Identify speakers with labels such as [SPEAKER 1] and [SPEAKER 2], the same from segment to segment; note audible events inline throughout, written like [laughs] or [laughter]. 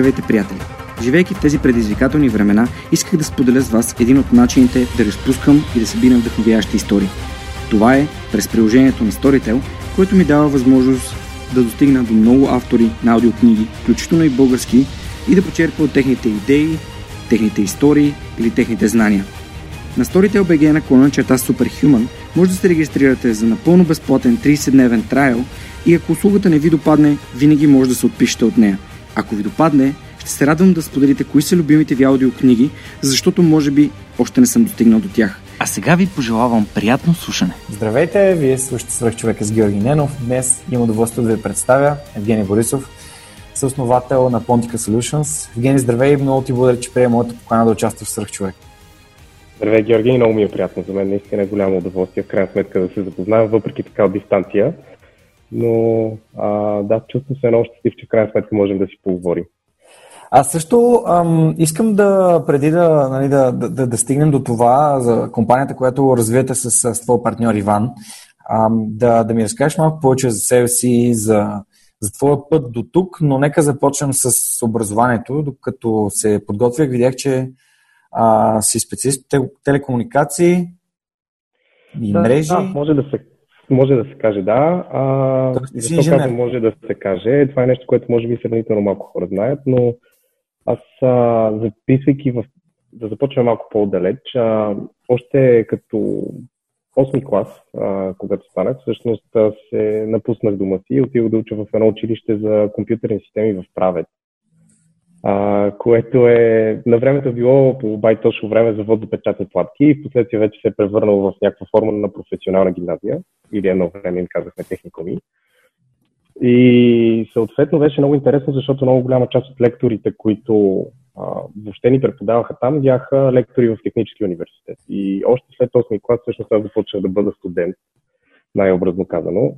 [SPEAKER 1] Здравейте, приятели! Живейки в тези предизвикателни времена, исках да споделя с вас един от начините да разпускам и да събирам вдъхновящи истории. Това е през приложението на Storytel, което ми дава възможност да достигна до много автори на аудиокниги, включително и български, и да почерпя от техните идеи, техните истории или техните знания. На Storytel BG на клона черта Superhuman може да се регистрирате за напълно безплатен 30-дневен трайл и ако услугата не ви допадне, винаги може да се отпишете от нея – ако ви допадне, ще се радвам да споделите кои са любимите ви аудиокниги, защото може би още не съм достигнал до тях. А сега ви пожелавам приятно слушане.
[SPEAKER 2] Здравейте, вие слушате свърх човека с Георги Ненов. Днес имам удоволствие да ви представя Евгений Борисов, съосновател на Pontica Solutions. Евгений, здравей и много ти благодаря, че приема моята покана да участваш в свърх човек.
[SPEAKER 3] Здравей, Георги, много ми е приятно за мен. Наистина е голямо удоволствие в крайна сметка да се запознавам, въпреки така от дистанция. Но а, да, чувствам се много щастлив, че в крайна сметка можем да си поговорим.
[SPEAKER 2] Аз също ам, искам да, преди да, нали, да, да, да стигнем до това, за компанията, която развивате с, с твой партньор Иван, ам, да, да ми разкажеш малко повече за себе си, за, за твоя път до тук, но нека започнем с образованието. Докато се подготвях, видях, че а, си специалист в телекомуникации и
[SPEAKER 3] да,
[SPEAKER 2] мрежи.
[SPEAKER 3] Да, може да се може да се каже да. А, защо казвам може да се каже? Това е нещо, което може би сравнително малко хора знаят, но аз а, записвайки в... да започвам малко по-далеч, а, още като 8 клас, а, когато станах, всъщност се напуснах дома си и отидох да уча в едно училище за компютърни системи в Правец. А, което е на времето било по байтошо време за водопечатни платки и в последствие вече се е превърнало в някаква форма на професионална гимназия или едно време им казахме техникуми. И съответно беше много интересно, защото много голяма част от лекторите, които а, въобще ни преподаваха там, бяха лектори в технически университет. И още след 8 клас всъщност аз започнах да бъда студент, най-образно казано,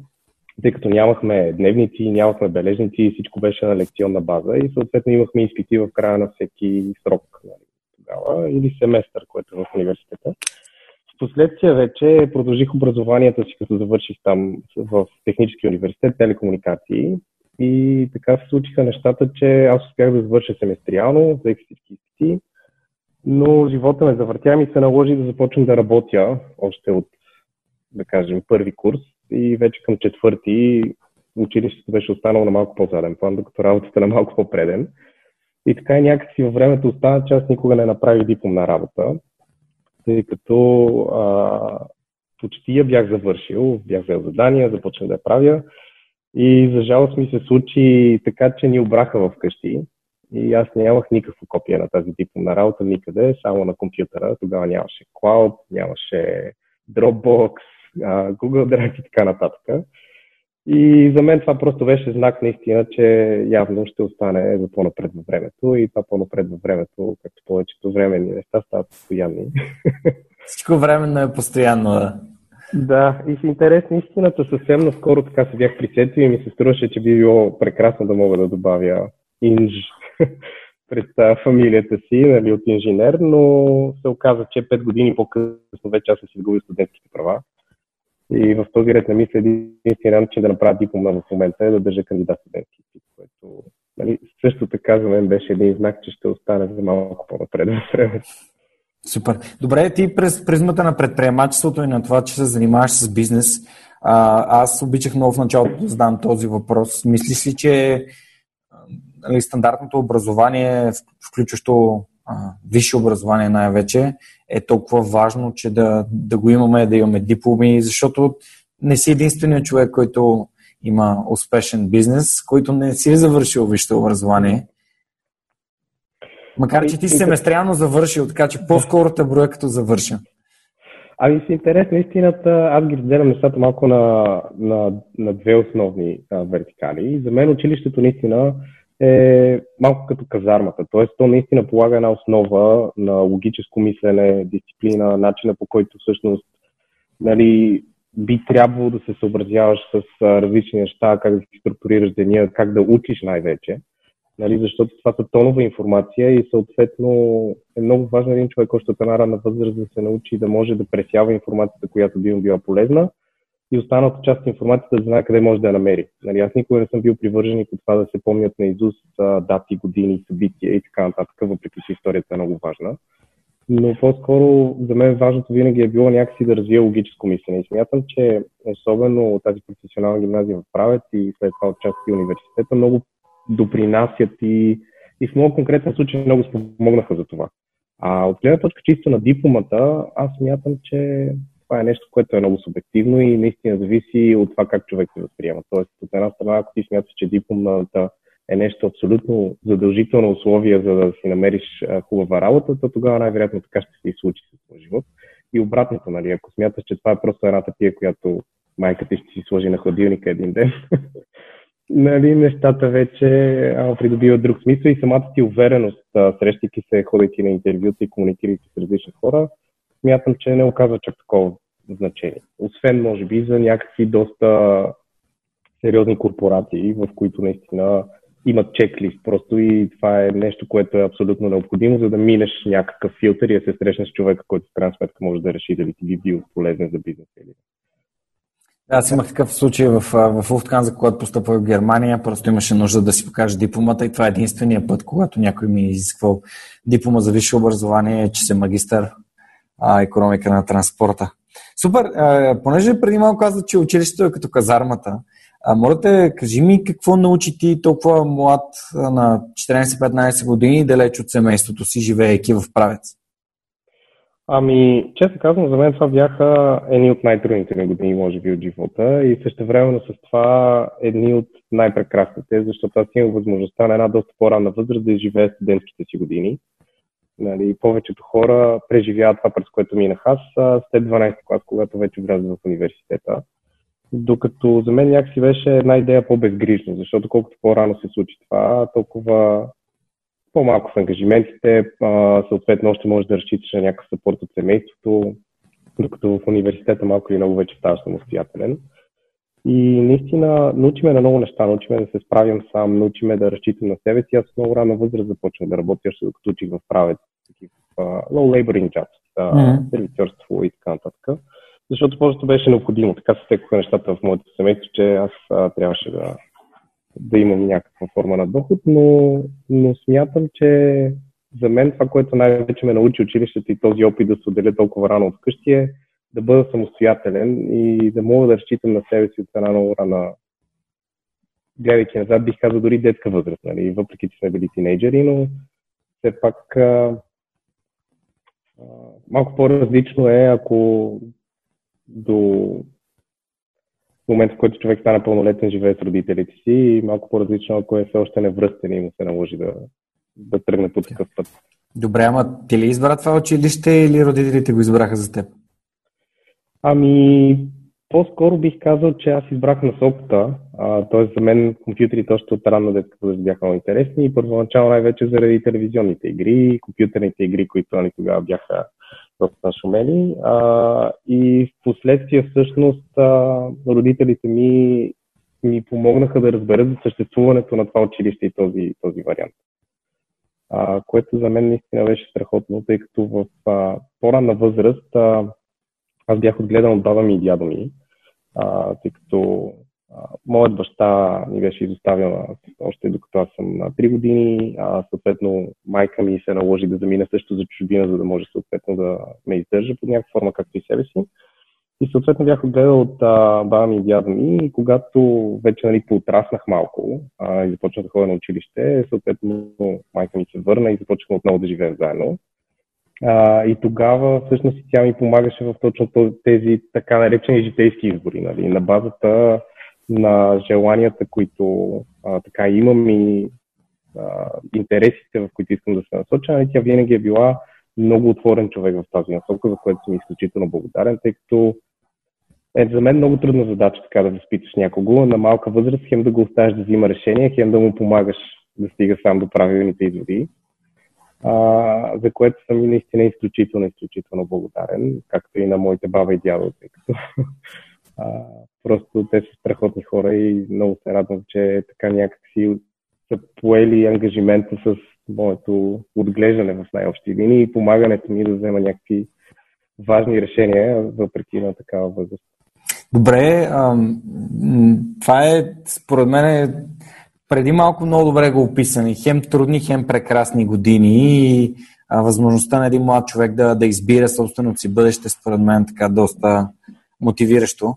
[SPEAKER 3] тъй като нямахме дневници, нямахме бележници, всичко беше на лекционна база и съответно имахме изпити в края на всеки срок нали, тогава или семестър, което е в университета. Впоследствие вече продължих образованието си, като завърших там в Технически университет, телекомуникации. И така се случиха нещата, че аз успях да завърша семестриално, взех всички изпити, но живота ме завъртя и се наложи да започна да работя още от, да кажем, първи курс и вече към четвърти училището беше останало на малко по-заден план, докато работата на малко по-преден. И така и някакси във времето остана, че аз никога не направих дипломна работа тъй като а, почти я бях завършил, бях взел задания, започнах да я правя и за жалост ми се случи така, че ни обраха в къщи и аз нямах никакво копие на тази дипломна работа никъде, само на компютъра. Тогава нямаше Cloud, нямаше Dropbox, Google Drive и така нататък. И за мен това просто беше знак наистина, че явно ще остане за по-напред във времето и това по-напред във времето, както повечето временни неща стават постоянни. [laughs]
[SPEAKER 2] Всичко временно е постоянно, да.
[SPEAKER 3] Да, и с интерес на истината съвсем наскоро така се бях присетил и ми се струваше, че би било прекрасно да мога да добавя инж [laughs] пред фамилията си, нали, от инженер, но се оказа, че 5 години по-късно вече аз съм си изгубил студентските права и в този ред на мисля, единствения начин да направя диплома в момента е да държа кандидат студентски изпит, което нали, също така за мен беше един знак, че ще остане за малко по-напред в времето.
[SPEAKER 2] Супер. Добре, ти през призмата на предприемачеството и на това, че се занимаваш с бизнес, а, аз обичах много в началото да задам този въпрос. Мислиш ли, че нали, стандартното образование, включващо а, висше образование най-вече, е толкова важно, че да, да го имаме, да имаме дипломи, защото не си единственият човек, който има успешен бизнес, който не си е завършил висше образование. Макар, че ти си семестриално завършил, така че по-скоро те броя като завърша.
[SPEAKER 3] Ами с интерес на истината, аз ги разделям нещата малко на, на, на две основни а, вертикали. И за мен училището наистина е малко като казармата. Тоест, то наистина полага една основа на логическо мислене, дисциплина, начина по който всъщност нали, би трябвало да се съобразяваш с различни неща, как да си структурираш деня, как да учиш най-вече. Нали, защото това са тонова информация и съответно е много важно един човек още от една ранна възраст да се научи да може да пресява информацията, която би му била полезна и останалата част от информацията да знае къде може да я намери. Нали, аз никога не съм бил привърженик от това да се помнят на Изус дати, години, събития и така нататък, въпреки че историята е много важна. Но по-скоро за мен важното винаги е било някакси да развия логическо мислене. И смятам, че особено тази професионална гимназия в Правец и след това от част и университета много допринасят и, и в моят конкретен случай много спомогнаха за това. А от гледна точка чисто на дипломата, аз смятам, че това е нещо, което е много субективно и наистина зависи от това как човек се възприема. Тоест, от една страна, ако ти смяташ, че дипломата е нещо абсолютно задължително условие, за да си намериш хубава работа, то тогава най-вероятно така ще се и случи с твоя живот. И обратното, нали, ако смяташ, че това е просто една тапия, която майка ти ще си сложи на хладилника един ден, [laughs] нали, нещата вече придобиват друг смисъл и самата ти увереност, срещайки се, ходейки на интервюта и комуникирайки с различни хора, смятам, че не оказва чак такова значение. Освен, може би, за някакви доста сериозни корпорации, в които наистина имат чеклист просто и това е нещо, което е абсолютно необходимо, за да минеш някакъв филтър и да се срещнеш с човека, който в крайна сметка може да реши дали ти би бил полезен за бизнес или не.
[SPEAKER 2] Аз имах такъв случай в, в Уфтканза, когато постъпвах в Германия. Просто имаше нужда да си покажа дипломата и това е единствения път, когато някой ми е изисквал диплома за висше образование, че се магистър а, економика на транспорта. Супер! А, понеже преди малко каза, че училището е като казармата, а, моля те, кажи ми какво научи ти толкова млад на 14-15 години, далеч от семейството си, живеейки в правец?
[SPEAKER 3] Ами, често казвам, за мен това бяха едни от най-трудните ми години, може би, от живота и също времено с това едни от най-прекрасните, защото аз имам възможността на една доста по-ранна възраст да изживея студентските си години. Нали, повечето хора преживяват това, през което минах аз след 12 клас, когато вече влязох в университета. Докато за мен някакси беше една идея по-безгрижна, защото колкото по-рано се случи това, толкова по-малко с ангажиментите, съответно още можеш да разчиташ на някакъв съпорт от семейството, докато в университета малко или много вече ставаш самостоятелен. И наистина научиме на много неща, научиме да се справим сам, научиме да разчитам на себе си. Аз много рано възраст започнах да работя, още докато учих в правец, такива low laboring jobs, mm-hmm. сервитьорство и така нататък. Защото просто беше необходимо. Така се стекоха нещата в моето семейство, че аз а, трябваше да, да имам някаква форма на доход, но, но смятам, че за мен това, което най-вече ме научи училището и този опит да се отделя толкова рано от вкъщи е да бъда самостоятелен и да мога да разчитам на себе си от една много рана, гледайки назад, бих казал дори детска възраст, нали? въпреки че сме били тинейджери, но все пак а, а, малко по-различно е, ако до момента, в който човек стане пълнолетен, живее с родителите си и малко по-различно, ако е все още невръстен и му се наложи да, да тръгне по такъв път.
[SPEAKER 2] Добре, ама ти ли избра това училище или родителите го избраха за теб?
[SPEAKER 3] Ами, по-скоро бих казал, че аз избрах насоката, т.е. за мен компютрите още от ранна детска бяха много интересни и първоначално най-вече заради телевизионните игри, компютърните игри, които они тогава бяха доста шумели. А, и в последствие всъщност а, родителите ми ми помогнаха да разберат за съществуването на това училище и този, този вариант. А, което за мен наистина беше страхотно, тъй като в а, по-ранна възраст а, аз бях отгледан от баба ми и дядо ми, а, тъй като моят баща ми беше изоставил още докато аз съм на 3 години, а съответно майка ми се наложи да замина също за чужбина, за да може съответно да ме издържа под някаква форма, както и себе си. И съответно бях отгледал от а, баба ми и дядо ми и когато вече нали, поотраснах малко а, и започнах да ходя на училище, съответно майка ми се върна и започнахме отново да живеем заедно. А, и тогава всъщност тя ми помагаше в точно тези така наречени житейски избори. Нали, на базата на желанията, които а, така имам и а, интересите, в които искам да се насоча. И тя винаги е била много отворен човек в тази насока, за което съм изключително благодарен, тъй като е за мен много трудна задача така да възпиташ някого на малка възраст, хем да го оставиш да взима решение, хем да му помагаш да стига сам до правилните изводи. А, за което съм наистина изключително, изключително благодарен, както и на моите баба и дядо, тъй като [laughs] а, просто те са страхотни хора и много се радвам, че така някакси са поели ангажимента с моето отглеждане в най-общи линии и помагането ми да взема някакви важни решения, въпреки на такава възраст.
[SPEAKER 2] Добре, това е, според мен, е преди малко много добре го описани. Хем трудни, хем прекрасни години и а, възможността на един млад човек да, да избира собственото си бъдеще, според мен, така доста мотивиращо.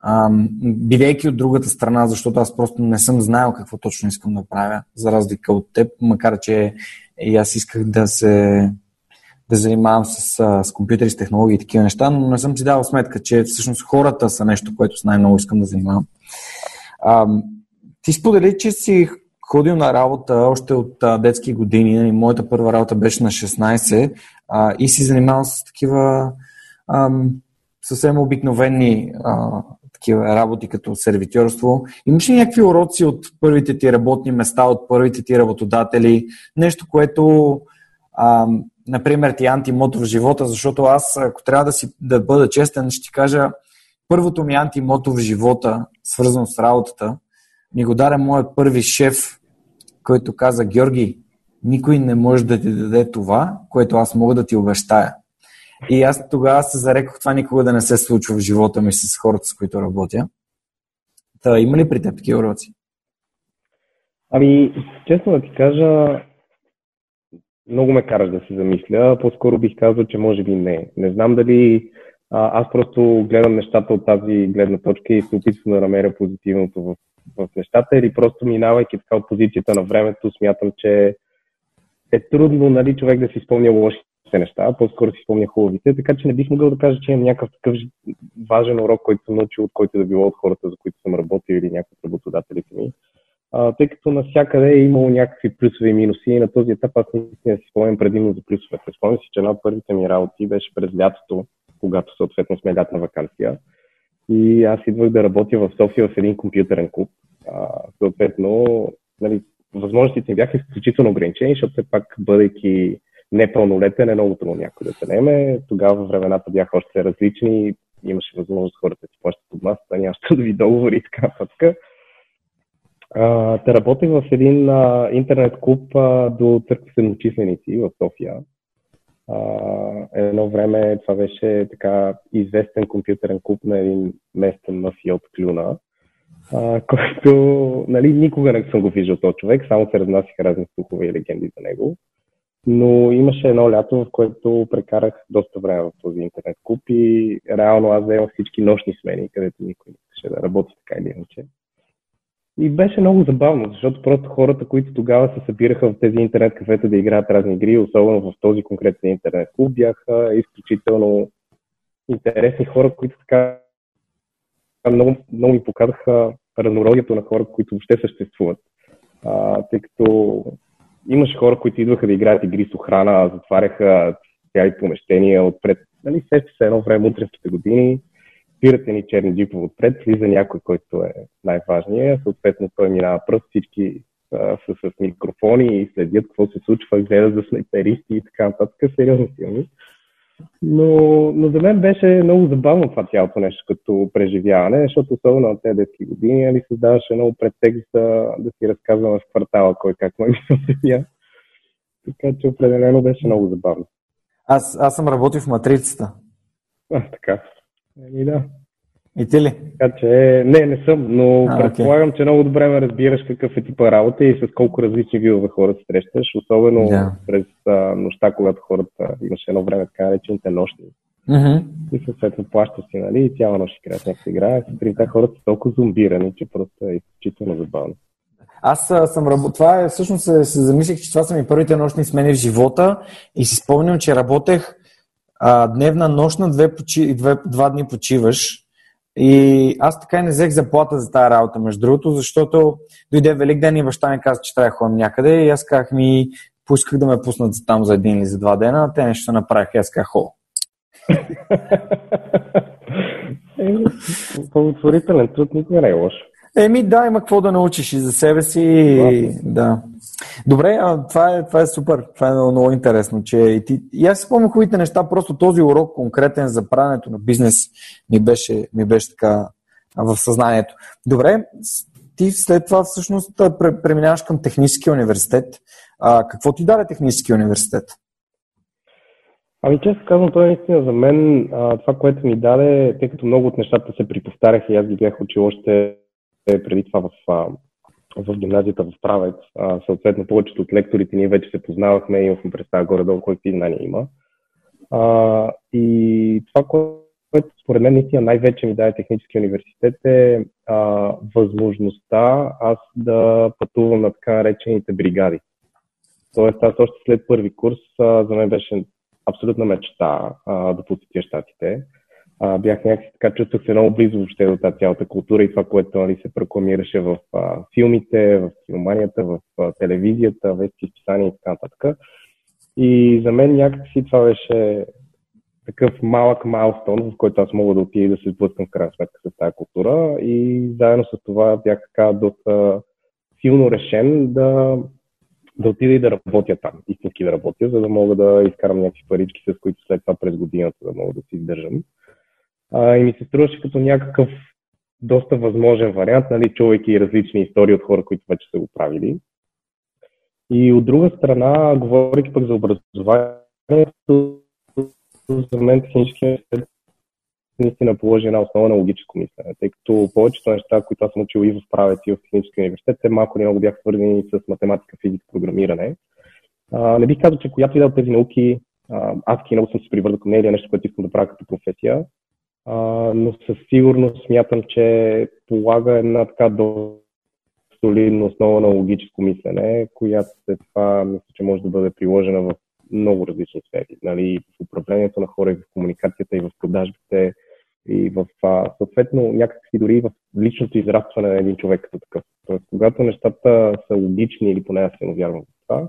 [SPEAKER 2] А, бидейки от другата страна, защото аз просто не съм знаел какво точно искам да правя, за разлика от теб, макар че и аз исках да се да занимавам с, с компютри, с технологии и такива неща, но не съм си давал сметка, че всъщност хората са нещо, което с най-много искам да занимавам. А, ти сподели, че си ходил на работа още от а, детски години. Нали, моята първа работа беше на 16 а, и си занимавал с такива а, съвсем обикновени а, такива работи като сервитьорство. Имаш ли някакви уроци от първите ти работни места, от първите ти работодатели? Нещо, което а, например, ти антимото в живота, защото аз, ако трябва да, си, да бъда честен, ще ти кажа, първото ми антимото в живота, свързано с работата, ми го даде моят първи шеф, който каза, Георги, никой не може да ти даде това, което аз мога да ти обещая. И аз тогава се зарекох това никога да не се случва в живота ми с хората, с които работя. Та, има ли при теб такива уроци?
[SPEAKER 3] Ами, честно да ти кажа, много ме караш да се замисля. По-скоро бих казал, че може би не. Не знам дали а, аз просто гледам нещата от тази гледна точка и се опитвам да намеря позитивното в, в нещата или просто минавайки така от позицията на времето, смятам, че е трудно нали, човек да си спомня лошите неща, по-скоро си спомня хубавите, така че не бих могъл да кажа, че имам някакъв такъв важен урок, който съм научил от който да било от хората, за които съм работил или някакъв от работодателите ми а, тъй като навсякъде е имало някакви плюсове и минуси и на този етап аз наистина си спомням предимно за плюсовете. Спомням си, че една от първите ми работи беше през лятото, когато съответно сме лятна вакансия. И аз идвах да работя в София в един компютърен клуб. Съответно, нали, възможностите ми бяха изключително ограничени, защото все пак, бъдейки непълнолетен, е много трудно някой да те наеме. Тогава времената бяха още различни, имаше възможност хората да ти плащат от масата, нямаше трудови договори и така нататък. Те работех в един а, интернет клуб а, до църква седмочисленици в София. А, едно време това беше така известен компютърен клуб на един местен мафия от Клюна, а, който нали, никога не съм го виждал този човек, само се разнасяха разни слухове и легенди за него. Но имаше едно лято, в което прекарах доста време в този интернет клуб и реално аз вземах всички нощни смени, където никой не искаше да работи така или иначе. И беше много забавно, защото просто хората, които тогава се събираха в тези интернет кафета да играят разни игри, особено в този конкретен интернет клуб, бяха изключително интересни хора, които така много, много ми показаха разнородието на хора, които въобще съществуват. А, тъй като имаше хора, които идваха да играят игри с охрана, затваряха цяли помещения отпред. Нали, сеща се едно време утренските години, спирате ни черни джипове отпред, влиза някой, който е най-важният, съответно той минава пръст, всички а, са с микрофони и следят какво се случва, гледат за снайперисти и така нататък, сериозни филми. Но, но за мен беше много забавно това цялото нещо като преживяване, защото особено на тези детски години ли нали, създаваше много предтекст да, да си разказваме в квартала кой как ме мисля Така че определено беше много забавно.
[SPEAKER 2] Аз, аз съм работил в Матрицата.
[SPEAKER 3] А, така. Еми да.
[SPEAKER 2] И ти ли?
[SPEAKER 3] Така че, не, не съм, но а, предполагам, okay. че много добре ме разбираш какъв е типа работа и с колко различни видове хора срещаш, особено yeah. през а, нощта, когато хората имаше едно време така наречените нощни. Mm-hmm. И съответно плащаш си, нали, и цяла нощ играят някаква игра. Сутринта хората са толкова зомбирани, че просто е изключително забавно.
[SPEAKER 2] Аз съм работил. Това е, всъщност се, се замислих, че това са ми първите нощни смени в живота и си спомням, че работех а, дневна, нощна, две, почи, две, два дни почиваш. И аз така и не взех заплата за тази работа, между другото, защото дойде Велик ден и баща ми каза, че трябва да ходим някъде и аз казах ми, поисках да ме пуснат за там за един или за два дена, те нещо направиха и аз казах, хо.
[SPEAKER 3] Благотворителен [laughs] труд никога не е лош.
[SPEAKER 2] Еми да, има какво да научиш и за себе си. И, да. Добре, а, това, е, това е супер. Това е много, много интересно. Че и, ти, и аз си спомням хубавите неща, просто този урок конкретен за правенето на бизнес ми беше, ми беше така в съзнанието. Добре, ти след това всъщност преминаваш към Техническия университет. А, какво ти даде Техническия университет?
[SPEAKER 3] Ами често казвам, е наистина за мен а, това, което ми даде, тъй като много от нещата се припостарях и аз ги бях учил още преди това в, в гимназията в Правец. Съответно, повечето от лекторите ние вече се познавахме и имахме представа горе-долу какви знания има. А, и това, което според мен наистина най-вече ми даде технически университет е а, възможността аз да пътувам на така наречените бригади. Тоест, аз още след първи курс а, за мен беше абсолютна мечта а, да посетя щатите. А, бях някакси така, чувствах се много близо въобще до тази цялата култура и това, което нали, се прокламираше в а, филмите, в киноманията, в а, телевизията, вести изписания и така нататък. И за мен някакси това беше такъв малък майлстон, в който аз мога да отида и да се сблъскам в крайна сметка с тази култура. И заедно с това бях така доста силно решен да да отида и да работя там, истински да работя, за да мога да изкарам някакви парички, с които след това през годината да мога да си издържам. А, и ми се струваше като някакъв доста възможен вариант, нали, чувайки различни истории от хора, които вече са го правили. И от друга страна, говорейки пък за образованието, за мен технически университет наистина положи една основа на логическо мислене, тъй като повечето неща, които аз съм учил и в правец и в технически университет, те малко не много бяха свързани с математика, физика, програмиране. А, не бих казал, че която и да от тези науки, аз много съм се привързал към нея или е нещо, което искам да правя като професия, а, но със сигурност смятам, че полага една така до солидна основа на логическо мислене, която след това мисля, че може да бъде приложена в много различни сфери. Нали, в управлението на хора, и в комуникацията, и в продажбите, и в съответно някакси дори в личното израстване на един човек като такъв. Тоест, когато нещата са логични или поне аз се вярвам в това,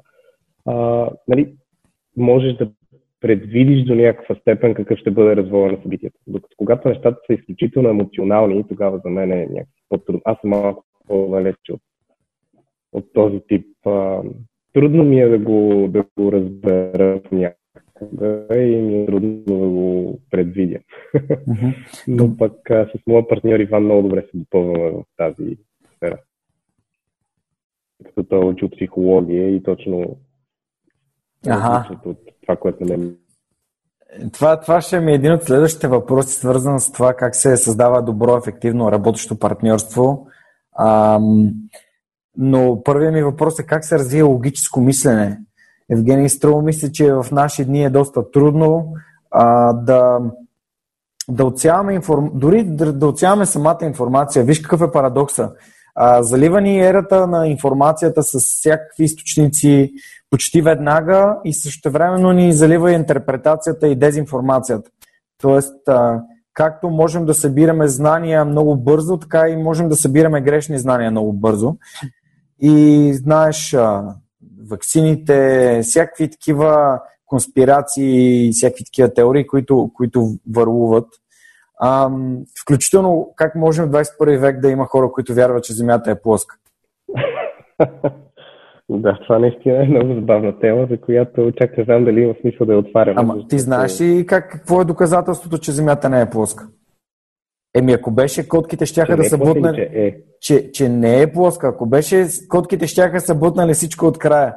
[SPEAKER 3] а, нали, можеш да предвидиш до някаква степен какъв ще бъде развоя на събитието. Докато когато нещата са изключително емоционални, тогава за мен е някакси по-трудно. Аз съм малко по-далече от, от този тип. А, трудно ми е да го, да го разбера да и ми е трудно да го предвидя. Uh-huh. [laughs] Но пък а, с моя партньор Иван много добре се допълваме в тази сфера. Като той е учил психология и точно
[SPEAKER 2] ага.
[SPEAKER 3] от това, което не
[SPEAKER 2] това, това ще ми е един от следващите въпроси, свързан с това как се създава добро, ефективно работещо партньорство. Ам, но първият ми въпрос е как се развие логическо мислене Евгений Струва мисля, че в наши дни е доста трудно а, да, да отсяваме информ... дори да, да отсяваме самата информация. Виж какъв е парадокса. А, залива ни ерата на информацията с всякакви източници почти веднага и също времено ни залива и интерпретацията и дезинформацията. Тоест, както можем да събираме знания много бързо, така и можем да събираме грешни знания много бързо. И знаеш, ваксините, всякакви такива конспирации, всякакви такива теории, които, които върлуват. А, включително как можем в 21 век да има хора, които вярват, че Земята е плоска? [laughs]
[SPEAKER 3] Да, това наистина е много забавна тема, за която чак не знам дали има смисъл да я отварям.
[SPEAKER 2] Ама ти знаеш ли как, какво е доказателството, че Земята не е плоска? Еми, ако беше, котките щяха да е са бутнали... Че, е. че, че не е плоска. Ако беше, котките щяха са бутнали всичко от края.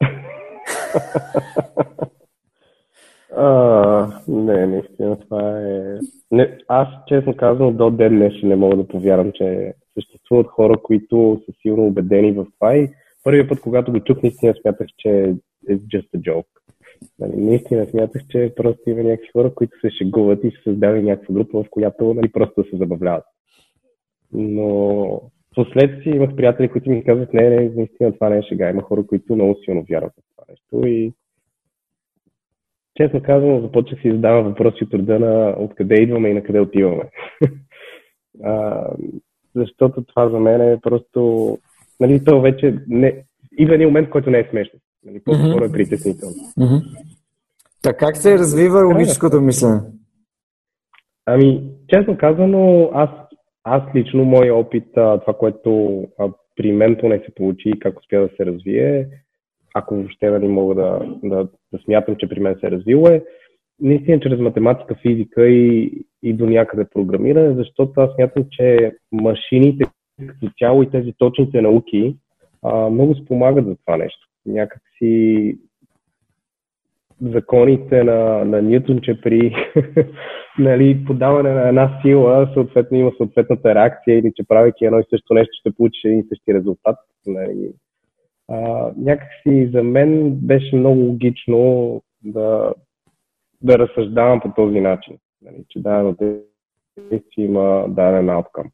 [SPEAKER 2] [laughs]
[SPEAKER 3] а, не, наистина това е... Не, аз, честно казвам, до ден днешен не мога да повярвам, че съществуват хора, които са силно убедени в това и първият път, когато го чух, наистина смятах, че е just a joke. Нали, наистина смятах, че просто има някакви хора, които се шегуват и са създали някаква група, в която нали, просто се забавляват. Но последствие имах приятели, които ми казват, не, не, наистина това не е шега. Има хора, които много силно вярват в това нещо и честно казвам, започнах си задавам въпроси от рода на откъде идваме и на къде отиваме. [laughs] а, защото това за мен е просто, нали, то вече не, идва един момент, който не е смешно. Нали, по-скоро е притеснително.
[SPEAKER 2] Mm-hmm. Така как се развива логическото мислене?
[SPEAKER 3] Ами, честно казано, аз, аз лично, моя опит, това, което при мен поне се получи и как успя да се развие, ако въобще нали, мога да, да, да смятам, че при мен се е развило е, наистина чрез математика, физика и, и до някъде програмиране, защото аз смятам, че машините като цяло и тези точните науки а, много спомагат за това нещо. Някакси законите на, на Ньютон, че при [laughs] нали, подаване на една сила съответно има съответната реакция или че правейки едно и също нещо ще получиш един и същи резултат. Нали. А, някакси за мен беше много логично да, да разсъждавам по този начин. Нали, че дадено действие има даден outcome.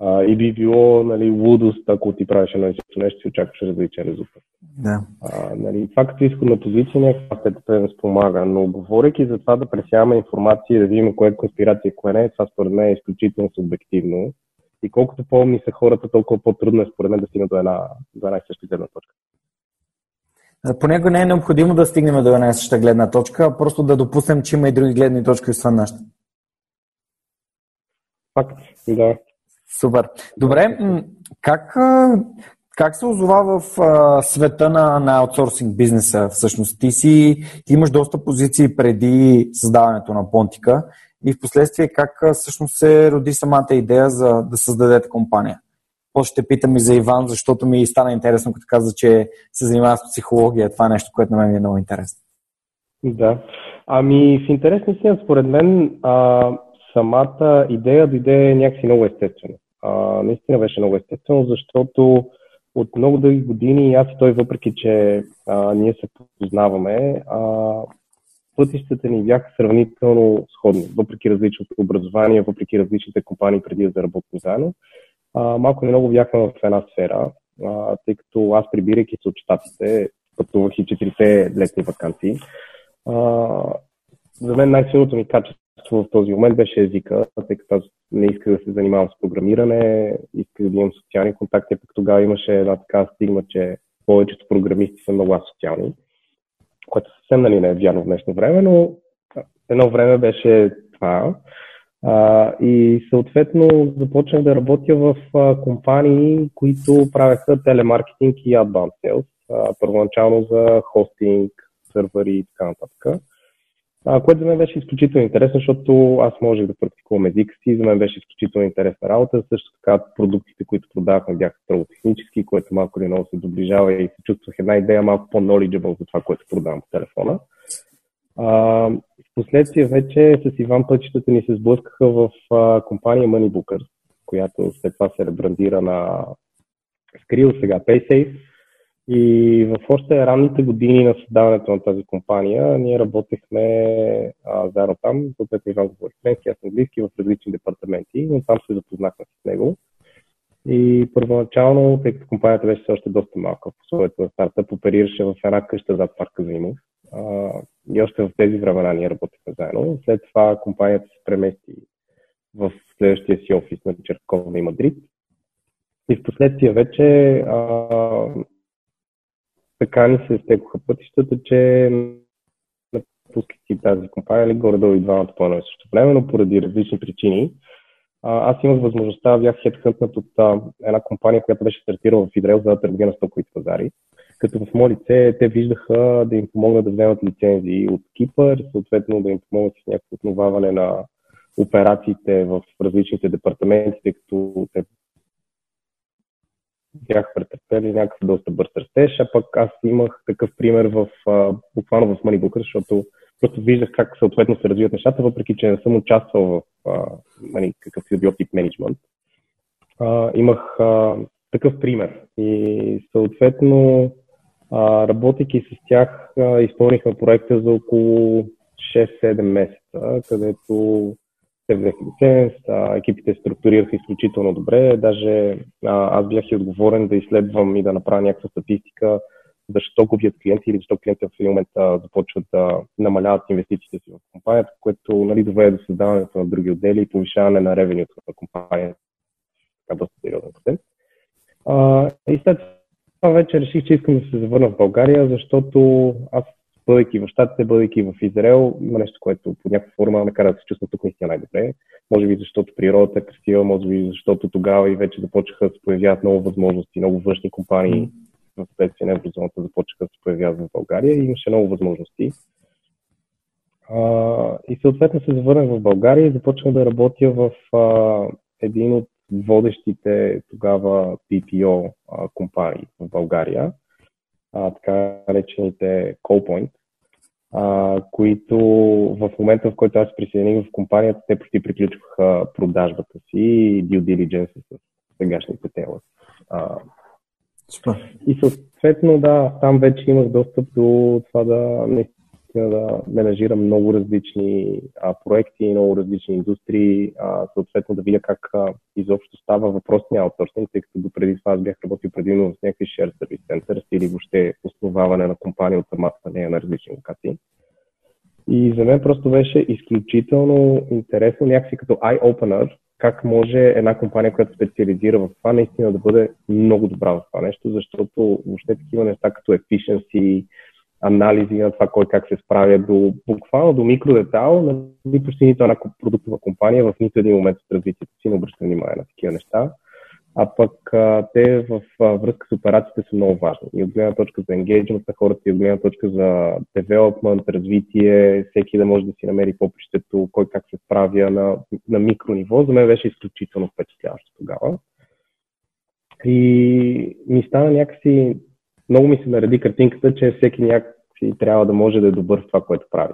[SPEAKER 3] А, и би било нали, лудост, ако ти правиш едно също нещо и очакваш различен резултат.
[SPEAKER 2] Да.
[SPEAKER 3] А, нали, това като изходна позиция някаква степен спомага, но говоряки за това да пресяваме информация и да видим кое е конспирация и кое не, това според мен е изключително субективно. И колкото по-умни са хората, толкова по-трудно е според мен да стигнат до една, до една и съща гледна точка.
[SPEAKER 2] Понякога не е необходимо да стигнем до една и съща гледна точка, а просто да допуснем, че има и други гледни точки освен нашата.
[SPEAKER 3] Факт, да.
[SPEAKER 2] Супер. Добре, как, как се озова в а, света на, на аутсорсинг бизнеса всъщност? Ти, си, ти имаш доста позиции преди създаването на Понтика и в последствие как всъщност се роди самата идея за да създадете компания? После ще питам и за Иван, защото ми стана интересно, като каза, че се занимава с психология. Това е нещо, което на мен е много интересно.
[SPEAKER 3] Да. Ами, в интерес наистина, според мен, а, самата идея дойде някакси много естествено. А, наистина беше много естествено, защото от много дълги години аз и той, въпреки че а, ние се познаваме, а, пътищата ни бяха сравнително сходни, въпреки различното образование, въпреки различните компании преди да заработим заедно. А, малко и много бяхме в една сфера, а, тъй като аз прибирайки се от щатите, пътувах и четирите летни вакансии. А, за мен най-силното ми качество в този момент беше езика, тъй като аз не исках да се занимавам с програмиране, исках да имам социални контакти, пък тогава имаше една така стигма, че повечето програмисти са много асоциални, което съвсем нали, не е вярно в днешно време, но едно време беше това. А, и съответно започнах да работя в а, компании, които правеха телемаркетинг и outbound sales. А, първоначално за хостинг, сървъри и така нататък което за мен беше изключително интересно, защото аз можех да практикувам езика си, за мен беше изключително интересна работа. Също така продуктите, които продавахме, бяха строго технически, което малко или много се доближава и се чувствах една идея малко по-knowledgeable за това, което продавам по телефона. А, в последствие вече с Иван пътищата ни се сблъскаха в а, компания Moneybookers, която след това се ребрандира на Skrill, сега PaySafe и в още ранните години на създаването на тази компания ние работехме заедно там, съответно Иван говори френски, аз английски в различни департаменти, но там се запознахме с него. И първоначално, тъй като компанията беше още доста малка в условието на старта, оперираше в една къща зад парка Заимов. А, и още в тези времена ние работехме заедно. След това компанията се премести в следващия си офис на Черковна и Мадрид. И в последствие вече а, така ни се стекоха пътищата, че напускайки тази компания, или горе-долу и двамата по едно и също време, но поради различни причини. А, аз имах възможността, бях хедхънтнат от а, една компания, която беше стартирала в Израел за търговия на стоковите пазари. Като в мое лице те виждаха да им помогнат да вземат лицензии от Кипър, съответно да им помогнат с някакво основаване на операциите в различните департаменти, тъй като те бях претърпели някакъв доста бърз растеж, а пък аз имах такъв пример в, буквално в Moneybooker, защото просто виждах как съответно се развиват нещата, въпреки че не съм участвал в нали, какъв и бил тип менеджмент. имах а, такъв пример и съответно а, работейки с тях, а, изпълнихме проекта за около 6-7 месеца, където те взеха лиценз, екипите структурираха изключително добре. Даже а, аз бях и отговорен да изследвам и да направя някаква статистика защо губят клиенти или защо клиенти в един момент а, започват да намаляват инвестициите си в компанията, което нали, доведе до създаването на други отдели и повишаване на ревенюто на компанията. Така доста сериозен процент. А, и след това вече реших, че искам да се завърна в България, защото аз бъдейки в Штатите, бъдейки в Израел, има нещо, което по някаква форма ме кара да се чувствам тук наистина най-добре. Може би защото природата е красива, може би защото тогава и вече започнаха да се появяват много възможности, много външни компании в следствие на еврозоната започнаха да се появяват в България и имаше много възможности. А, и съответно се завърнах в България и започнах да работя в а, един от водещите тогава BPO а, компании в България, а, така наречените Callpoint, а, които в момента, в който аз присъединих в компанията, те почти приключваха продажбата си и due diligence с сегашните тела. И съответно, да, там вече имах достъп до това да да менажирам много различни а, проекти, много различни индустрии, а, съответно да видя как а, изобщо става въпросния аутсорсинг, тъй като допреди това аз бях работил предимно в някакви share service centers или въобще основаване на компания от самата нея на различни локации. И за мен просто беше изключително интересно, някакси като eye-opener, как може една компания, която специализира в това, наистина да бъде много добра в това нещо, защото въобще такива неща като efficiency, анализи на това кой как се справя до буквално до микродетал, нали, почти нито една продуктова компания в нито един момент от развитието си не обръща внимание на такива неща. А пък а, те в а, връзка с операциите са много важни. И от гледна точка за енгейджмент на хората, и от гледна точка за девелопмент, развитие, всеки да може да си намери попрището, кой как се справя на, на микрониво. За мен беше изключително впечатляващо тогава. И ми стана някакси много ми се нареди картинката, че всеки някакси трябва да може да е добър в това, което прави.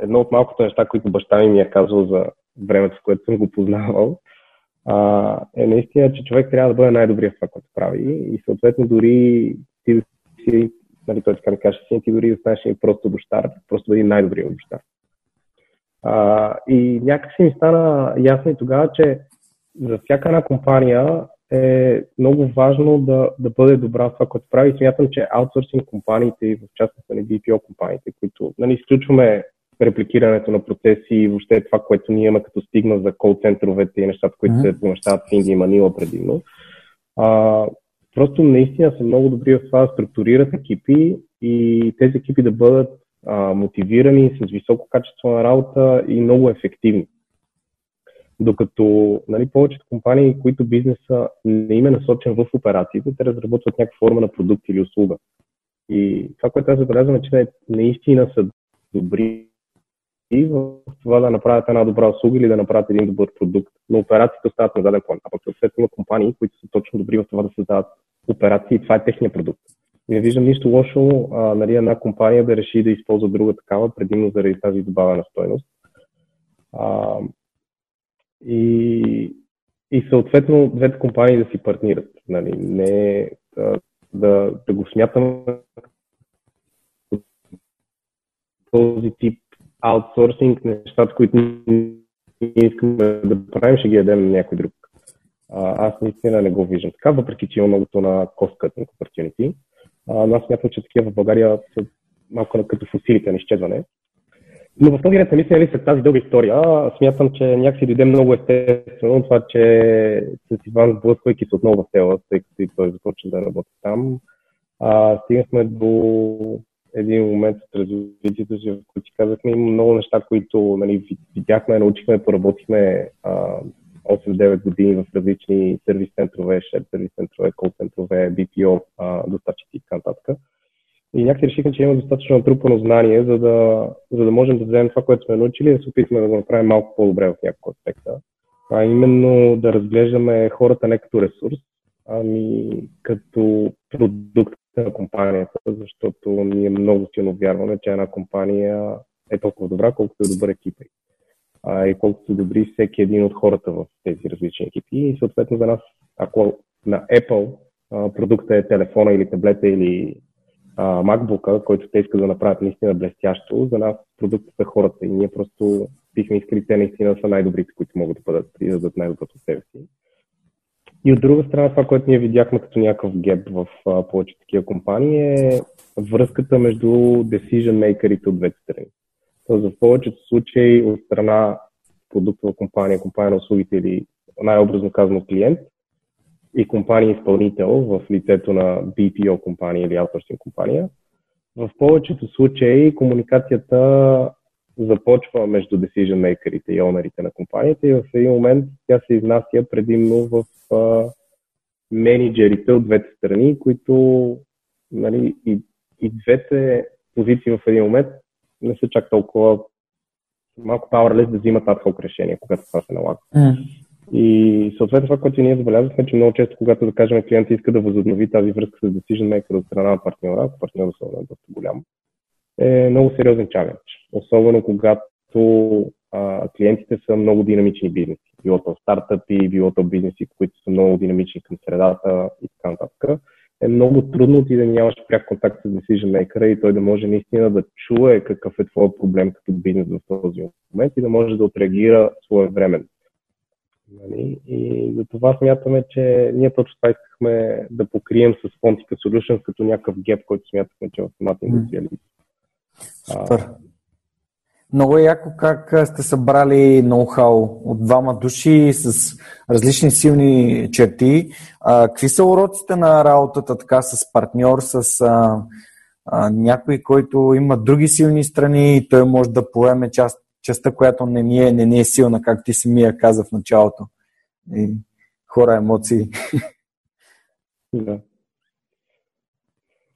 [SPEAKER 3] Едно от малкото неща, които баща ми ми е казал за времето, в което съм го познавал, а, е наистина, че човек трябва да бъде най-добрият в това, което прави и съответно дори ти да си, нали, той така ми каже, ти дори да станеш и просто бащар, просто бъди най-добрият бащар. А, и някакси ми стана ясно и тогава, че за всяка една компания е много важно да, да бъде добра в това, което прави. Смятам, че аутсорсинг компаниите и в частност на нали, BPO компаниите, които нали, изключваме репликирането на процеси и въобще това, което ние имаме като стигна за кол-центровете и нещата, които mm-hmm. се помещават в Индия и Манила предимно. А, просто наистина са много добри в това да структурират екипи и тези екипи да бъдат а, мотивирани с високо качество на работа и много ефективни. Докато нали, повечето компании, които бизнеса не им е насочен в операциите, те разработват някаква форма на продукт или услуга. И това, което аз забелязвам е, че наистина са добри и в това да направят една добра услуга или да направят един добър продукт. Но операциите остават на заден план. А пък съответно има компании, които са точно добри в това да създават операции и това е техния продукт. Не виждам нищо лошо а, нали, една компания да реши да използва друга такава, предимно заради тази добавена стойност. А, и, и съответно двете компании да си партнират. Нали? Не да, да, да го смятаме този тип аутсорсинг, нещата, които ние искаме да правим, ще ги ядем на някой друг. А, аз наистина не го виждам така, въпреки че има многото на cost-cutting opportunity. А, аз смятам, че такива в България са малко като фусилите на изчезване. Но в този ред мисля, нали, след тази дълга история, смятам, че някакси дойде много естествено това, че с Иван сблъсквайки се отново в тела, тъй като и той започна да работи там, а, стигнахме до един момент от развитието си, в който си казахме, има много неща, които нали, видяхме, научихме, поработихме а, 8-9 години в различни сервис центрове, шер сервис центрове, кол центрове, BPO, доставчици и така нататък. И някакси решихме, че има достатъчно натрупано знание, за да, за да можем да вземем това, което сме научили и да се опитаме да го направим малко по-добре в някакъв аспекта. А именно да разглеждаме хората не като ресурс, ами като продукт на компанията, защото ние много силно вярваме, че една компания е толкова добра, колкото е добър екип. А, и колкото добри всеки един от хората в тези различни екипи. И съответно за нас, ако на Apple продукта е телефона или таблета или MacBook, който те искат да направят наистина блестящо, за нас продуктът са хората и ние просто бихме искали те наистина са най-добрите, които могат да бъдат и да най-доброто от себе си. И от друга страна, това, което ние видяхме като някакъв геп в а, повече такива компании е връзката между decision makerите от двете страни. Тоест, в повечето случаи от страна продуктова компания, компания на услугите или най-образно казано клиент, и компания изпълнител в лицето на BPO компания или аутсорсинг компания, в повечето случаи комуникацията започва между decision makerите и онерите на компанията и в един момент тя се изнася предимно в а, менеджерите от двете страни, които нали, и, и двете позиции в един момент не са чак толкова малко powerless да взимат адхок решения, когато това се налага. Mm. И съответно това, което ние забелязахме, че много често, когато да кажем клиент иска да възобнови тази връзка с decision maker от страна на партньора, ако партньорът е доста голям, е много сериозен чалендж. Особено когато а, клиентите са много динамични бизнеси. Било то стартъпи, било то бизнеси, които са много динамични към средата и така нататък. Е много трудно ти да нямаш пряк контакт с decision maker и той да може наистина да чуе какъв е твой проблем като бизнес в този момент и да може да отреагира своевременно. Нали? И за това смятаме, че ние точно това искахме да покрием с Fontica Solutions като някакъв геп, който смятахме, че в самата индустрия.
[SPEAKER 2] Супер. Много е яко как сте събрали ноу-хау от двама души с различни силни черти. А, какви са уроците на работата така с партньор, с а, а, някой, който има други силни страни и той може да поеме част, частта, която не ни е, не ни е силна, както ти самия каза в началото. И хора, емоции. [laughs]
[SPEAKER 3] Да.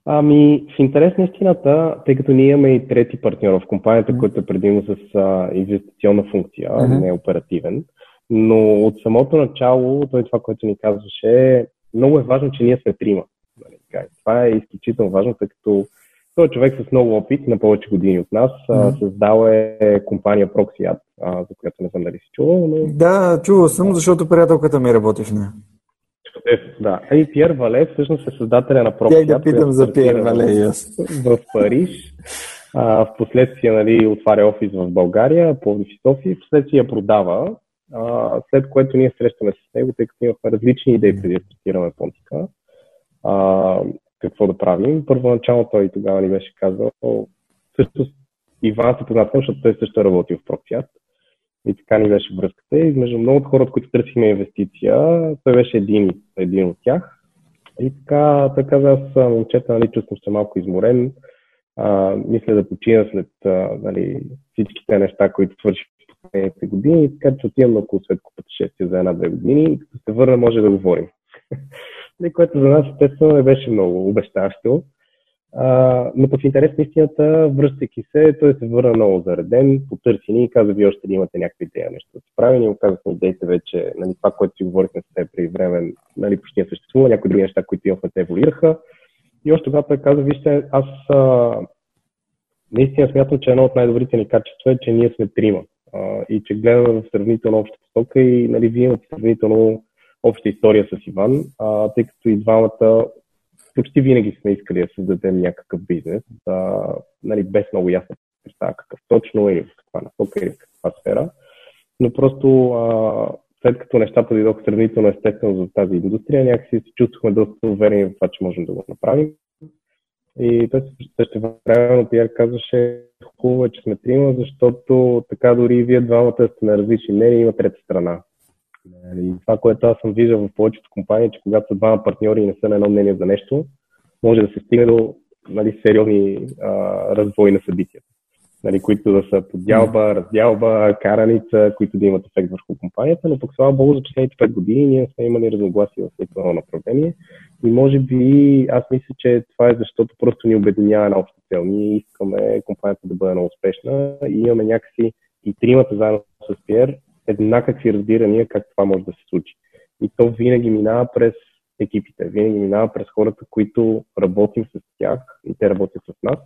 [SPEAKER 3] Ами, в интерес на истината, тъй като ние имаме и трети партньор в компанията, mm-hmm. който е предимно с а, инвестиционна функция, mm-hmm. не е оперативен, но от самото начало, той това, което ни казваше, много е важно, че ние сме трима. Нали, това е изключително важно, тъй като той е човек с много опит, на повече години от нас. Mm-hmm. Създал е компания Proxyad, за която не знам дали си чувал. Но...
[SPEAKER 2] Да, чувал съм, защото приятелката ми работи в нея.
[SPEAKER 3] Да. И Пьер Вале всъщност е създателя на
[SPEAKER 2] Proxyad. Тя да питам за Пьер Вале,
[SPEAKER 3] В Париж. А, в последствие нали, отваря офис в България, по и София, в последствие я продава, а, след което ние срещаме с него, тъй като имахме различни идеи преди да стартираме Понтика какво да правим. Първоначално той тогава ни беше казал, също Иван се познат, защото той също е работил в Proxiat. И така ни беше връзката. И между много от хората, които търсихме инвестиция, той беше един, един от тях. И така, той каза, аз момчета, нали, чувствам се малко изморен. А, мисля да почина след а, нали, всичките неща, които свърших в последните години, така че отивам на около светко пътешествие за една-две години и като се върна може да говорим. Което за нас естествено не беше много обещащо. А, но по интерес на истината, връщайки се, той се върна много зареден, потърси ни и каза, вие още да имате някакви идея нещо да се прави. Ние му казахме идеите вече, нали, това, което си говорихме с теб при време, нали, почти не съществува, някои други неща, които имахме, те еволюираха. И още тогава той каза, вижте, аз а, наистина смятам, че едно от най-добрите ни качества е, че ние сме трима. А, и че гледаме в сравнително обща посока и нали, вие имате сравнително обща история с Иван, а, тъй като и двамата почти винаги сме искали да създадем някакъв бизнес, да, нали, без много ясна представа какъв точно или в каква насока или в каква сфера. Но просто а, след като нещата дойдоха сравнително естествено за тази индустрия, някакси се чувствахме доста уверени в това, че можем да го направим. И той също времено Пиер казваше, хубаво е, че сме трима, защото така дори и вие двамата сте на различни мнения, има трета страна. И това, което аз съм виждал в повечето компании, че когато двама партньори и не са на едно мнение за нещо, може да се стигне до нали, сериозни а, развои на събитията, нали, които да са подялба, раздялба, караница, които да имат ефект върху компанията, но пък слава Богу за последните 5 години ние сме имали разногласия в това направление и може би аз мисля, че това е защото просто ни обединява една обща цел. Ние искаме компанията да бъде много успешна и имаме някакси и тримата заедно с Пиер еднакви разбирания как това може да се случи. И то винаги минава през екипите, винаги минава през хората, които работим с тях и те работят с нас.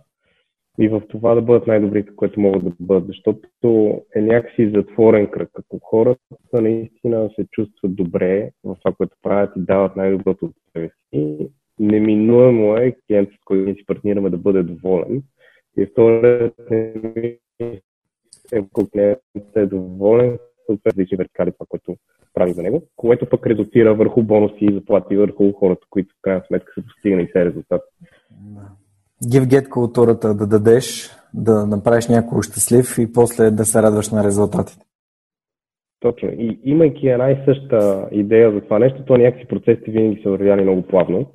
[SPEAKER 3] И в това да бъдат най-добрите, което могат да бъдат, защото е някакси затворен кръг. Ако хората наистина се чувстват добре в това, което правят и дават най-доброто от себе си, неминуемо е клиент, с който си партнираме да бъде доволен. И вторият е, ако клиентът е доволен, съответно различни вертикали, това, което прави за него, което пък резултира върху бонуси и заплати върху хората, които в крайна сметка са постигнали все резултат.
[SPEAKER 2] Give get културата да дадеш, да направиш някого щастлив и после да се радваш на резултатите.
[SPEAKER 3] Точно. И имайки една и съща идея за това нещо, то някакси процесите винаги са вървяли много плавно.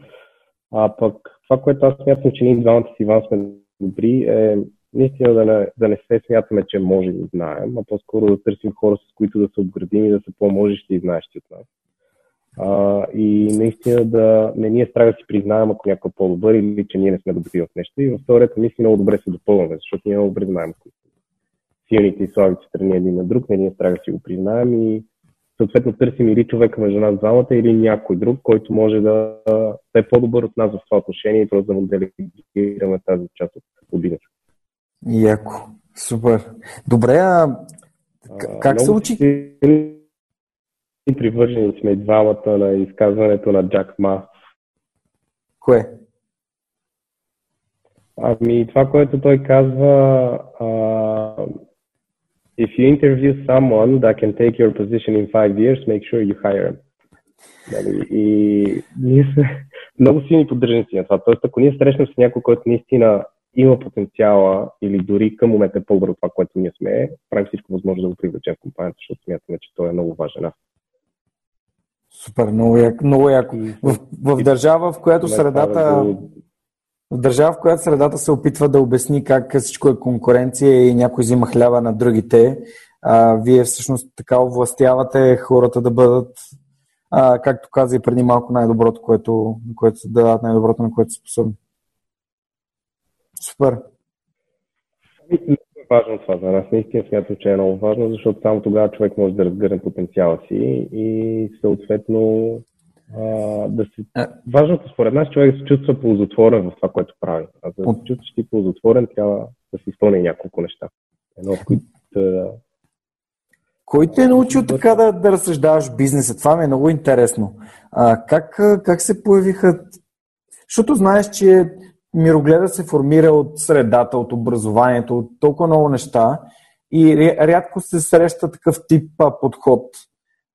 [SPEAKER 3] А пък това, което аз смятам, че ние двамата с Иван сме добри, е наистина да не, да не се смятаме, че може и знаем, а по-скоро да търсим хора, с които да се обградим и да са по-можещи и знаещи от нас. А, и наистина да не ни е страх да си признаем, ако някой е по-добър или че ние не сме добри в нещо. И във втория ред мисли много добре се допълваме, защото ние много добре знаем силните и слабите страни един на друг, не ни е страх да си го признаем и съответно търсим или човека между нас двамата, или някой друг, който може да, да е по-добър от нас в това отношение и просто да делегираме тази част от бизнеса.
[SPEAKER 2] Яко. Супер. Добре, а как се учи?
[SPEAKER 3] И привържени сме двамата на изказването на Джак Ма.
[SPEAKER 2] Кое?
[SPEAKER 3] Ами това, което той казва, uh, if you interview someone that can take your position in five years, make sure you hire him. Нали? И ние сме [laughs] много силни поддръжници на това. Тоест, ако ние срещнем с някой, който наистина има потенциала или дори към момента е по-добър от това, което ние сме, правим всичко възможно да го привлечем в компанията, защото смятаме, че той е много важен.
[SPEAKER 2] Супер, много яко. Много яко. В, в държава, в която средата в държава, в която средата се опитва да обясни как всичко е конкуренция и някой взима хляба на другите, а, вие всъщност така овластявате хората да бъдат, а, както каза и преди малко, най-доброто, което, което да дадат най-доброто, на което са способни. Супер.
[SPEAKER 3] Много е важно това за нас. Наистина смятам, че е много важно, защото само тогава човек може да разгърне потенциала си и съответно а, да се... Важното според нас човек да се чувства ползотворен в това, което прави. А за да се чувстваш ти ползотворен, трябва да си изпълни няколко неща. Едно от които
[SPEAKER 2] кой те е научил така да, да разсъждаваш бизнеса? Това ми е много интересно. А, как, как се появиха? Защото знаеш, че мирогледа се формира от средата, от образованието, от толкова много неща и рядко се среща такъв тип подход.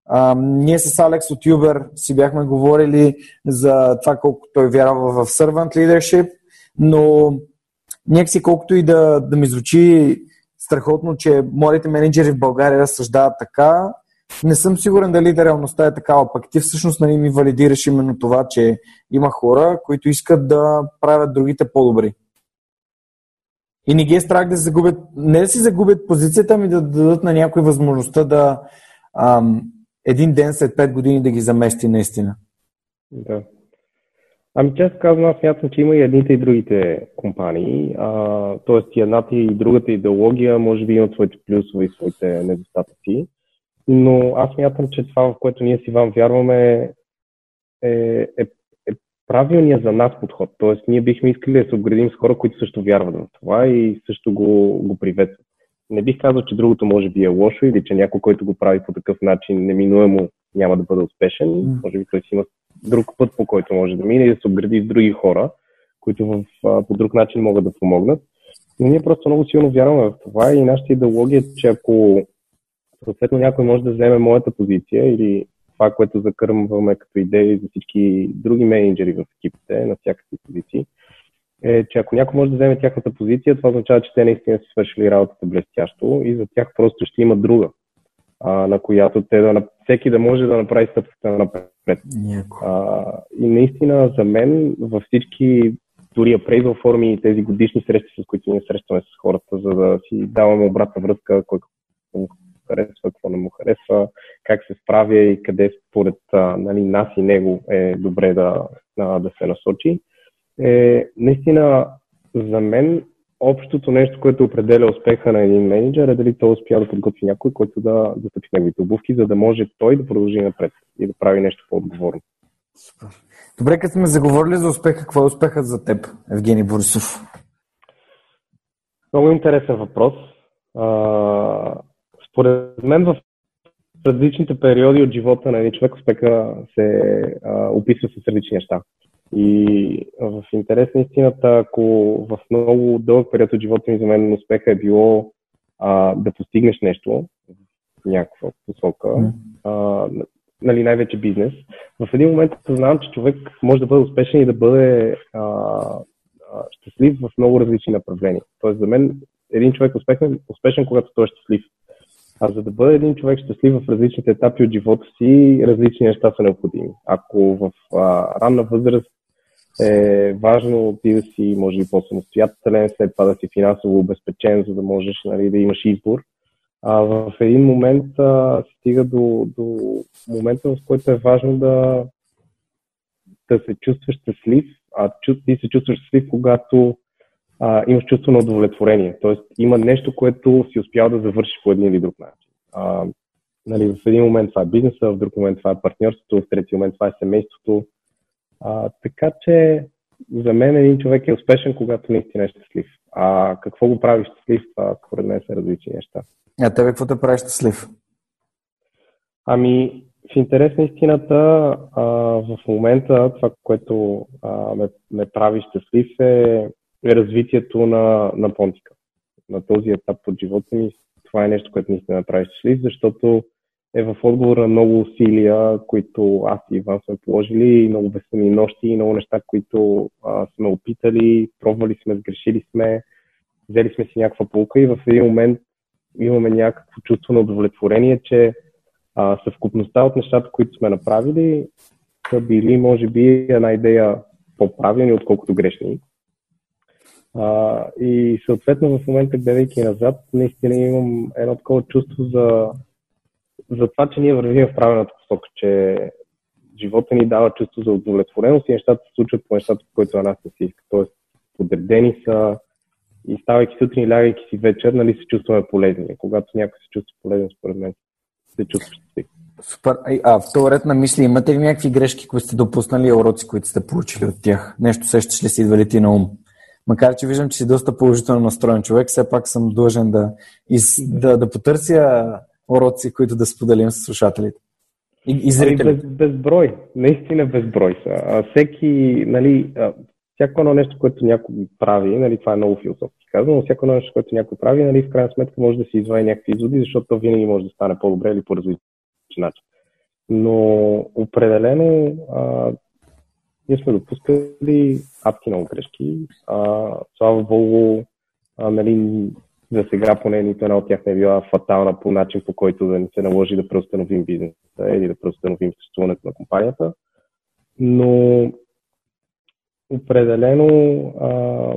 [SPEAKER 2] А, ние с Алекс от Uber си бяхме говорили за това колко той вярва в servant leadership, но някакси колкото и да, да ми звучи страхотно, че младите менеджери в България разсъждават така, не съм сигурен дали да реалността е такава. Пък ти всъщност нали, ми валидираш именно това, че има хора, които искат да правят другите по-добри. И не ги е страх да загубят, не да си загубят позицията, ами да дадат на някой възможността да ам, един ден след 5 години да ги замести наистина.
[SPEAKER 3] Да. Ами често казвам, аз смятам, че има и едните и другите компании. А, тоест и едната и другата идеология може би имат своите плюсове и своите недостатъци но аз мятам, че това, в което ние си вам вярваме, е, е, е правилният за нас подход. Тоест, ние бихме искали да се обградим с хора, които също вярват в това и също го, го приветстват. Не бих казал, че другото може би е лошо или че някой, който го прави по такъв начин, неминуемо няма да бъде успешен. Mm. Може би той си има друг път, по който може да мине и да се обгради с други хора, които в, по друг начин могат да помогнат. Но ние просто много силно вярваме в това и нашата идеология е, че ако съответно някой може да вземе моята позиция или това, което закърмваме като идеи за всички други менеджери в екипите на всякакви позиции, е, че ако някой може да вземе тяхната позиция, това означава, че те наистина са свършили работата блестящо и за тях просто ще има друга, а, на която те да, всеки да може да направи стъпката напред. А, и наистина за мен във всички дори appraisal форми и тези годишни срещи, с които ние срещаме с хората, за да си даваме обратна връзка, кой харесва, какво не му харесва, как се справя и къде според нали, нас и него е добре да, да се насочи. Е, наистина, за мен общото нещо, което определя успеха на един менеджер е дали той успя да подготви някой, който да, да стъпи неговите обувки, за да може той да продължи напред и да прави нещо по-отговорно.
[SPEAKER 2] Супер. Добре, като сме заговорили за успеха, какво е успехът за теб, Евгений Борисов?
[SPEAKER 3] Много интересен въпрос. А, според мен в различните периоди от живота на един човек успеха се а, описва с различни неща. И в интерес на истината, ако в много дълъг период от живота ми за мен успеха е било а, да постигнеш нещо в някаква посока, а, нали, най-вече бизнес, в един момент съзнавам, че човек може да бъде успешен и да бъде а, а, щастлив в много различни направления. Тоест за мен един човек успешен, успешен когато той е щастлив. А за да бъде един човек щастлив в различните етапи от живота си, различни неща са необходими. Ако в а, ранна възраст е важно ти да си, може би, по-самостоятелен, след това да си финансово обезпечен, за да можеш нали, да имаш избор. А в един момент а, стига до, до момента, в който е важно да, да се чувстваш щастлив, а ти се чувстваш щастлив, когато а, имаш чувство на удовлетворение. Тоест има нещо, което си успял да завършиш по един или друг начин. А, нали, в един момент това е бизнеса, в друг момент това е партньорството, в трети момент това е семейството. А, така че за мен един човек е успешен, когато наистина е щастлив. А какво го прави щастлив, това според мен са различни неща.
[SPEAKER 2] А тебе какво те прави щастлив?
[SPEAKER 3] Ами, в интерес на истината, а, в момента това, което а, ме, ме прави щастлив е, е развитието на, на понтика. На този етап от живота ми това е нещо, което наистина ме прави щастлив, защото е в отговор на много усилия, които аз и Иван сме положили, много безсъмни нощи, много неща, които а, сме опитали, пробвали сме, сгрешили сме, взели сме си някаква полка и в един момент имаме някакво чувство на удовлетворение, че а, съвкупността от нещата, които сме направили, са били, може би, една идея по-правилни, отколкото грешни. А, и съответно в момента, гледайки назад, наистина имам едно такова чувство за, за това, че ние вървим в правилната посока, че живота ни дава чувство за удовлетвореност и нещата се случват по нещата, по които на нас не си иска. Тоест, подредени са и ставайки сутрин и лягайки си вечер, нали се чувстваме полезни. Когато някой се чувства полезен, според мен, се чувства щастлив.
[SPEAKER 2] Супер. А в този ред на мисли, имате ли някакви грешки, които сте допуснали, уроци, които сте получили от тях? Нещо сещаш ли си идвали ти на ум? Макар, че виждам, че си доста положително настроен човек, все пак съм длъжен да, из, да, да потърся уроци, които да споделим с слушателите. И, и.
[SPEAKER 3] Ами без, безброй, наистина безброй са. А, всеки, нали, всяко едно нещо, което някой прави, нали, това е много философски казано, но всяко едно нещо, което някой прави, нали, в крайна сметка може да си извади някакви изводи, защото винаги може да стане по-добре или по различен начин. Но определено а, ние сме допускали адски много грешки. А, слава Богу, а, нали, за сега поне нито една от тях не е била фатална по начин, по който да ни се наложи да преустановим бизнеса или да преустановим съществуването на компанията. Но определено, а,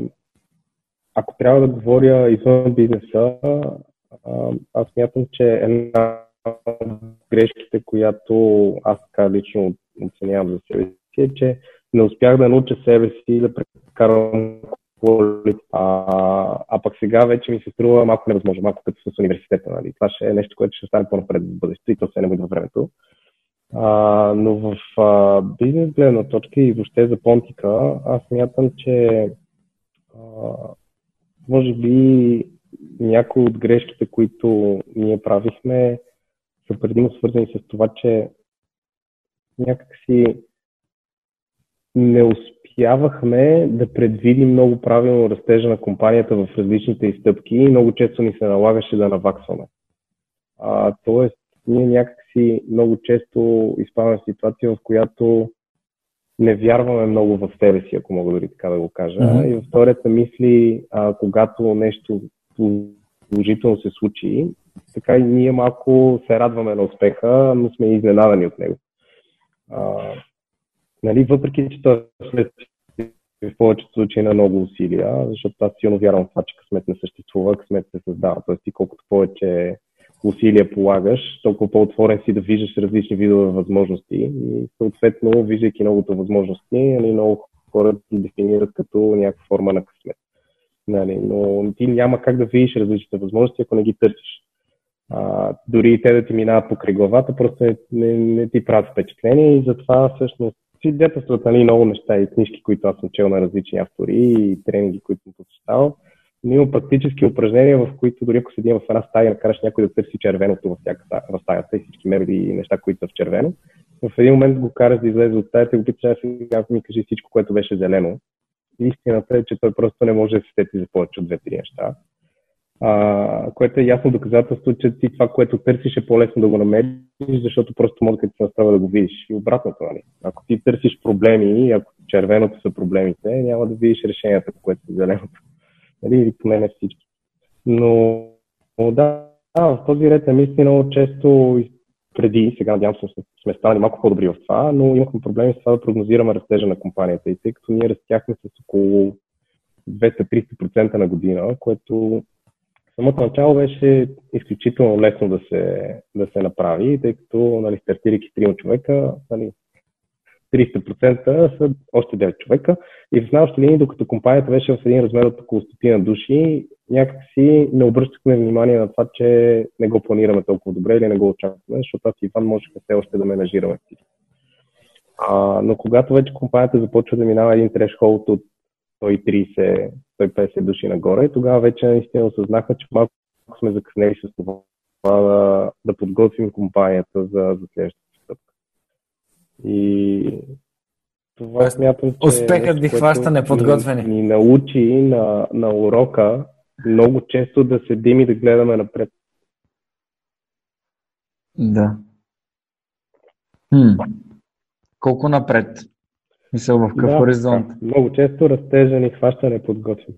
[SPEAKER 3] ако трябва да говоря извън бизнеса, а, аз мятам, че една от грешките, която аз така лично оценявам за себе си, е, че не успях да науча себе си да прекарам а, а пък сега вече ми се струва малко невъзможно, малко като с университета. Нали? Това ще е нещо, което ще стане по-напред в бъдещето и то се не буде във времето. А, но в а, бизнес гледна точка и въобще за понтика, аз мятам, че а, може би някои от грешките, които ние правихме, са предимно свързани с това, че някакси не успявахме да предвидим много правилно растежа на компанията в различните изстъпки и много често ни се налагаше да наваксваме. А, тоест, ние някакси много често изпадаме в ситуация, в която не вярваме много в себе си, ако мога дори така да го кажа. Mm-hmm. И във втората мисли, а, когато нещо положително се случи, така и ние малко се радваме на успеха, но сме изненадани от него. А, нали, въпреки, че това след в повечето случаи на много усилия, защото аз силно вярвам в това, че късмет не съществува, късмет се създава. Тоест ти колкото повече усилия полагаш, толкова по-отворен си да виждаш различни видове възможности и съответно, виждайки многото възможности, нали, много хора ти дефинират като някаква форма на късмет. Нали, но ти няма как да видиш различните възможности, ако не ги търсиш. А, дори и те да ти минават покрай главата, просто не, не, не ти правят впечатление и затова всъщност свидетелстват нали, много неща и книжки, които аз съм чел на различни автори и тренинги, които съм посещавал. Но има практически упражнения, в които дори ако седим в една стая накараш някой да търси червеното в, всяка, в стаята и всички мебели и неща, които са в червено, в един момент го караш да излезе от стаята и го питаш, сега ми кажи всичко, което беше зелено. И истината е, че той просто не може да се сети за повече от две-три неща а, което е ясно доказателство, че ти това, което търсиш е по-лесно да го намериш, защото просто мозъкът ти настава да го видиш. И обратното, нали? Ако ти търсиш проблеми ако червеното са проблемите, няма да видиш решенията, което е зеленото. Нали? Или поне не всички. Но, но да, да, в този ред на мисли много често преди, сега надявам се сме станали малко по-добри в това, но имахме проблеми с това да прогнозираме растежа на компанията и тъй като ние растяхме с около 200-300% на година, което самото начало беше изключително лесно да се, да се направи, тъй като нали, стартирайки 3 човека, нали, 300% са още 9 човека. И в най-общи линии, докато компанията беше в един размер от около стотина души, някакси не обръщахме внимание на това, че не го планираме толкова добре или не го очакваме, защото аз и Иван можехме все още да менажираме всички. А, но когато вече компанията започва да минава един трешхолд от 130-150 души нагоре, тогава вече наистина осъзнаха, че малко сме закъснели с това да, да подготвим компанията за, за следващата стъпка. И това смятам, че
[SPEAKER 2] Успехът ви хваща неподготвени.
[SPEAKER 3] Ни, ни научи на, на урока много често да седим и да гледаме напред.
[SPEAKER 2] Да. Хм. Колко напред? Мисля, в какъв
[SPEAKER 3] да,
[SPEAKER 2] хоризонт?
[SPEAKER 3] Да. Много често растежа ни хваща неподготвен.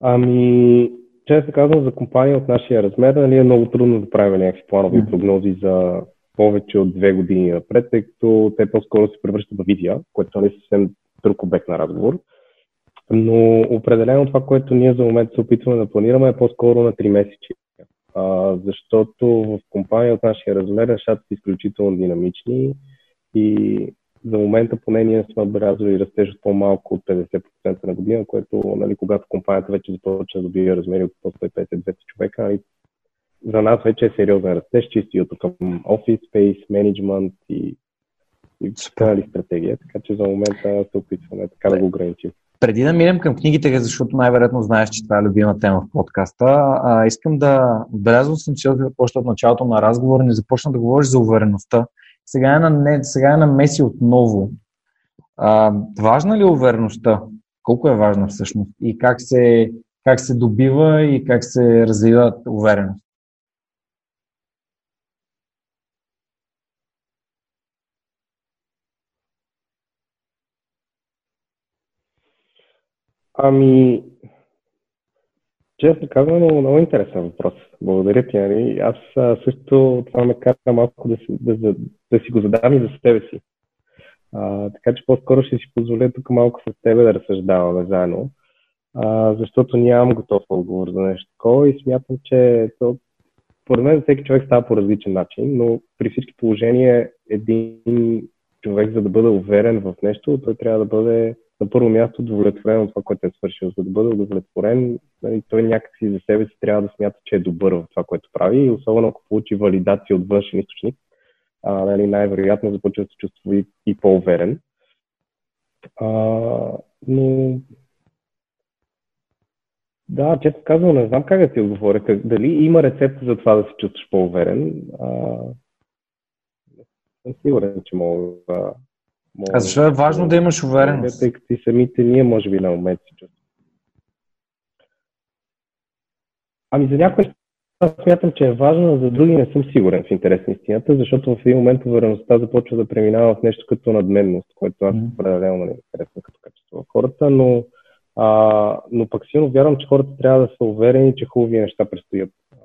[SPEAKER 3] Ами, често казвам, за компания от нашия размер, нали е много трудно да правим някакви планови mm. прогнози за повече от две години напред, тъй като те по-скоро се превръщат в визия, което е съвсем друг обект на разговор. Но определено това, което ние за момента се опитваме да планираме е по-скоро на 3 месечи. А, защото в компания от нашия размер нещата са изключително динамични и за момента поне ние сме отбелязали растеж от по-малко от 50% на година, което нали, когато компанията вече започва да добива размери от 150-200 човека, нали, за нас вече е сериозен растеж, чисто към офис space, менеджмент и, и нали, стратегия, така че за момента се опитваме така да го ограничим.
[SPEAKER 2] Преди да минем към книгите, защото най-вероятно знаеш, че това е любима тема в подкаста, а, искам да отбелязвам съм, че още от началото на разговора ни започна да говориш за увереността. Сега е на, не, сега е на Меси отново. А, важна ли е увереността? Колко е важна всъщност? И как се, как се добива и как се развива увереност?
[SPEAKER 3] Ами, честно казвам, много, много интересен въпрос. Благодаря ти, Ани. Аз също това ме кара малко да си, да, да, да си го задам и за себе си. А, така че по-скоро ще си позволя тук малко с тебе да разсъждаваме заедно, а, защото нямам готов отговор за нещо такова и смятам, че то, поред мен всеки човек става по различен начин, но при всички положения един човек, за да бъде уверен в нещо, той трябва да бъде на първо място удовлетворен от това, което е свършил. За да бъде удовлетворен, нали, той някакси за себе си трябва да смята, че е добър в това, което прави и особено ако получи валидация от външен източник, а, нали, най-вероятно започва да се чувства и, и по-уверен. А, но да, често казвам, не знам как да ти отговоря. Дали има рецепт за това да се чувстваш по-уверен? А, съм сигурен, че мога да,
[SPEAKER 2] а защо е важно да имаш увереност?
[SPEAKER 3] Тъй като и самите ние, може би, на момент си чувстваме. Ами за някои аз смятам, че е важно, а за други не съм сигурен в интерес на истината, защото в един момент увереността започва да преминава в нещо като надменност, което аз определено не харесвам като качество в хората, но, а, но пък силно вярвам, че хората трябва да са уверени, че хубави неща предстоят. А,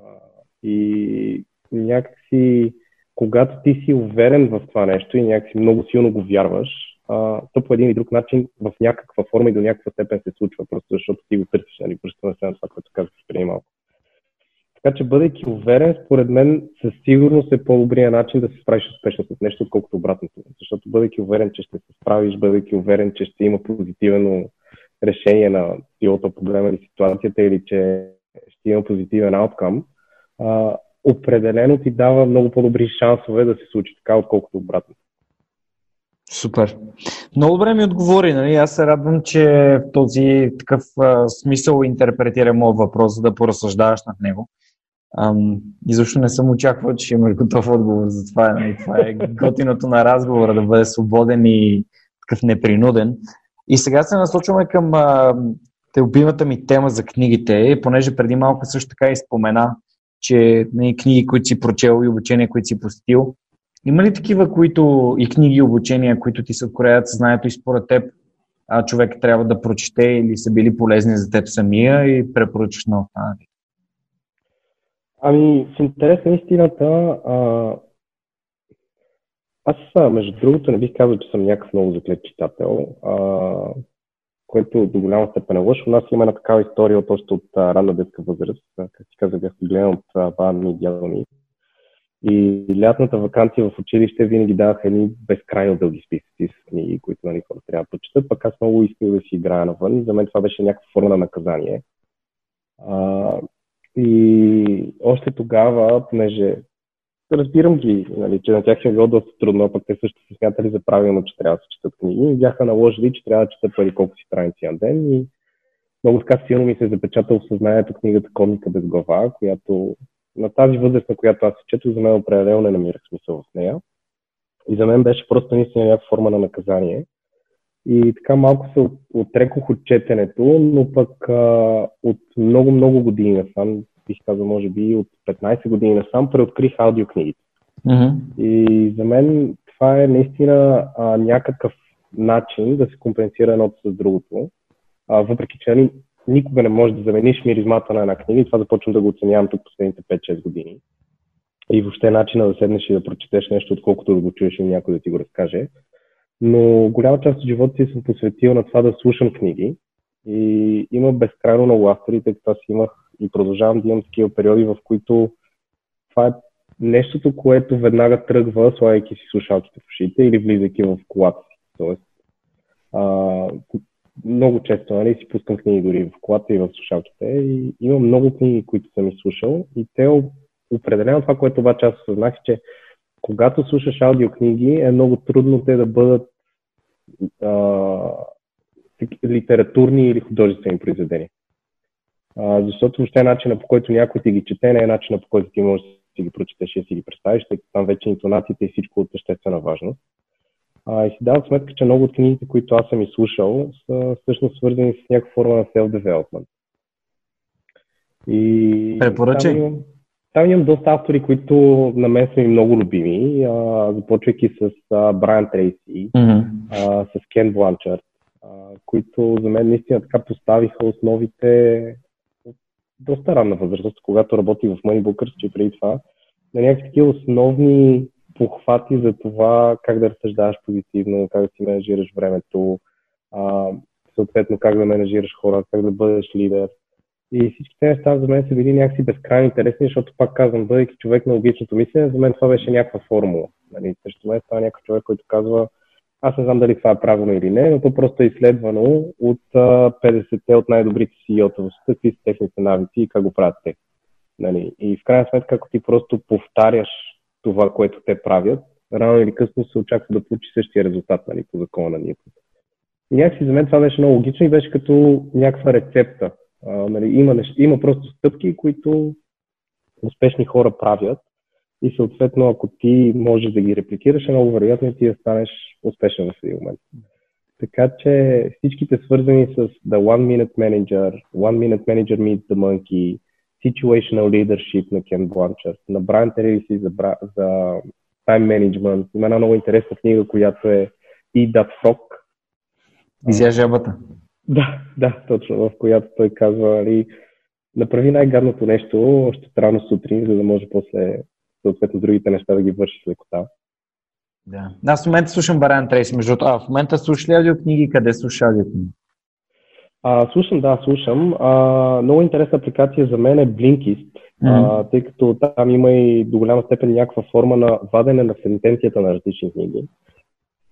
[SPEAKER 3] и някакси когато ти си уверен в това нещо и някакси много силно го вярваш, а, то по един или друг начин в някаква форма и до някаква степен се случва, просто защото ти го търсиш, нали, връщаме се на това, което казах преди малко. Така че, бъдейки уверен, според мен, със сигурност е по-добрия начин да се справиш успешно с нещо, отколкото обратното. Защото, бъдейки уверен, че ще се справиш, бъдейки уверен, че ще има позитивно решение на билото проблема или ситуацията, или че ще има позитивен ауткъм, определено ти дава много по-добри шансове да се случи така, отколкото обратно.
[SPEAKER 2] Супер. Много добре ми отговори. Нали? Аз се радвам, че в този такъв а, смисъл интерпретира моят въпрос, за да поразсъждаваш над него. Ам, и защо не съм очаквал, че имаш готов отговор за това. Нали? Това е [laughs] готиното на разговора, да бъде свободен и такъв непринуден. И сега се насочваме към а, любимата ми тема за книгите, понеже преди малко също така изпомена че не, нали, книги, които си прочел и обучения, които си посетил. Има ли такива, които и книги и обучения, които ти се откроят съзнанието и според теб а, човек трябва да прочете или са били полезни за теб самия и препоръчаш на останалите?
[SPEAKER 3] Ами, в интерес на истината, а, аз, между другото, не бих казал, че съм някакъв много заклет читател, а, което до голяма степен е лошо. У нас има една такава история от още от а, ранна детска възраст. Как ти казах, бях гледан от баба ми и дядо ми. И лятната вакансия в училище винаги даваха едни безкрайно дълги списъци с книги, които нали, хората трябва да прочитат. Пък аз много исках да си играя навън за мен това беше някаква форма на наказание. А, и още тогава, понеже разбирам ги, нали, че на тях е било доста трудно, пък те също се смятали за правилно, че трябва да се четат книги. И бяха наложили, че трябва да четат пари колко си страници на ден. И много така силно ми се е запечатал в съзнанието книгата Комника без глава, която на тази възраст, на която аз се чето, за мен определено не намирах смисъл в нея. И за мен беше просто наистина някаква форма на наказание. И така малко се отрекох от четенето, но пък а, от много-много години насам, бих казал, може би от 15 години насам, преоткрих аудиокнигите. Mm-hmm. И за мен това е наистина а, някакъв начин да се компенсира едното с другото. А, въпреки, че нали, никога не можеш да замениш миризмата на една книга и това започвам да го оценявам тук последните 5-6 години. И въобще начина да седнеш и да прочетеш нещо, отколкото да го чуеш и някой да ти го разкаже. Но голяма част от живота си съм посветил на това да слушам книги и има безкрайно много автори, тъй като аз имах и продължавам да имам такива периоди, в които това е нещото, което веднага тръгва, слагайки си слушалките в ушите или влизайки в колата си. Тоест, а, много често нали, си пускам книги дори в колата и в слушалките и имам много книги, които съм изслушал и те определено това, което обаче аз осъзнах, че когато слушаш аудиокниги е много трудно те да бъдат а, литературни или художествени произведения. А, защото въобще начина по който някой ти ги чете не е начина по който ти можеш да си ги прочетеш и да си ги представиш, тъй като там вече интонациите и всичко от съществена важност. А, и си давам сметка, че много от книгите, които аз съм изслушал, са всъщност свързани с някаква форма на self-development.
[SPEAKER 2] И Препоръчай.
[SPEAKER 3] Там имам, там имам доста автори, които на мен са ми много любими, а, започвайки с а, Брайан Трейси, mm-hmm. а, с Кен Бланчард, а, които за мен наистина така поставиха основите доста ранна възраст, когато работих в Moneybookers, че преди това, на някакви такива основни похвати за това как да разсъждаваш позитивно, как да си менажираш времето, а, съответно как да менажираш хора, как да бъдеш лидер. И всички тези неща за мен са били някакси безкрайно интересни, защото пак казвам, бъдейки човек на логичното мислене, за мен това беше някаква формула. Нали, срещу мен става някакъв човек, който казва, аз не знам дали това е правилно или не, но то просто е изследвано от 50-те от най-добрите CEO-та в света, какви са техните навици и как го правят те. Нали, и в крайна сметка, ако ти просто повтаряш това, което те правят, рано или късно се очаква да получи същия резултат нали, по закона на Ньютон. И някакси за мен това беше много логично и беше като някаква рецепта. А, нали, има, нещ... има просто стъпки, които успешни хора правят и съответно, ако ти можеш да ги репликираш, е много вероятно и ти да станеш успешен в един момент. Така че всичките свързани с The One Minute Manager, One Minute Manager Meets the Monkey, Situational Leadership на Кен Бланчард, на Брайан Тереси за, за Time Management. Има една много интересна книга, която е Eat That Frog.
[SPEAKER 2] Изя жабата.
[SPEAKER 3] Да, да, точно, в която той казва, нали, направи най-гадното нещо още рано сутрин, за да може после съответно другите неща да ги вършиш лекота.
[SPEAKER 2] Да. Аз в момента слушам Баран Трейси, между а в момента слушаш ли аудиокниги? Къде слушаш аудиокниги?
[SPEAKER 3] А, слушам, да, слушам. А, много интересна апликация за мен е Blinkist, mm-hmm. а, тъй като там има и до голяма степен някаква форма на вадене на сентенцията на различни книги.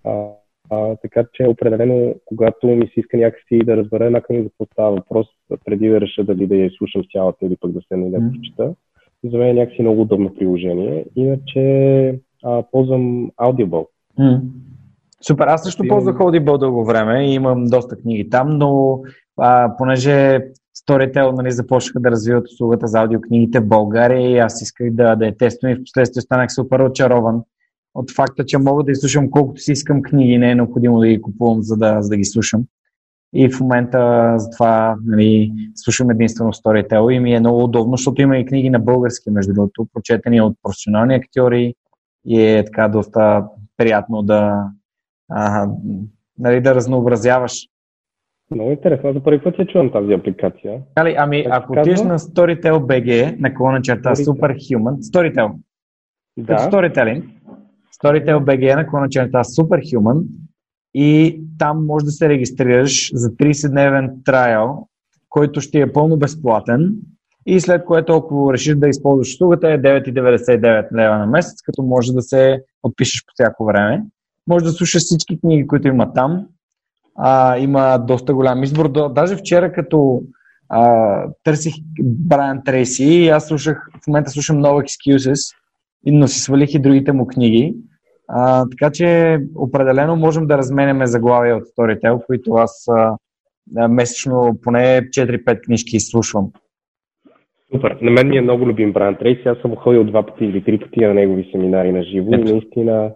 [SPEAKER 3] А, а, така че определено, когато ми се иска някакси да разбера една книга за какво става въпрос, преди да реша дали да я слушам цялата или пък да се не да прочита, за мен е някакси много удобно приложение. Иначе а, ползвам Audible. Mm.
[SPEAKER 2] Супер, аз също ползвах Audible дълго време и имам доста книги там, но а, понеже Storytel нали, започнаха да развиват услугата за аудиокнигите в България и аз исках да, да я тествам и в последствие станах супер очарован от факта, че мога да изслушам колкото си искам книги, не е необходимо да ги купувам, за да, за да ги слушам. И в момента затова нали, слушам единствено Storytel и ми е много удобно, защото има и книги на български, между другото, прочетени от професионални актьори и е така доста приятно да, а, нали, да разнообразяваш
[SPEAKER 3] Много интересно. За първи път я чувам тази апликация.
[SPEAKER 2] Али, ами, как ако отидеш на Storytel BG, на черта Superhuman, Storytel, да. като Storytelling, Storytel BG на клона черта Superhuman и там може да се регистрираш за 30-дневен трайл, който ще е пълно безплатен и след което ако решиш да използваш услугата е 9,99 лева на месец, като може да се подпишеш по всяко време. Може да слушаш всички книги, които има там. А, има доста голям избор. Даже вчера, като а, търсих Брайан Трейси аз слушах, в момента слушам No Excuses, но си свалих и другите му книги. А, така че определено можем да разменяме заглавия от Storytel, които аз а, месечно поне 4-5 книжки изслушвам.
[SPEAKER 3] Супер. На мен ми е много любим Брайан Трейси. Аз съм ходил два пъти или три пъти на негови семинари на живо и наистина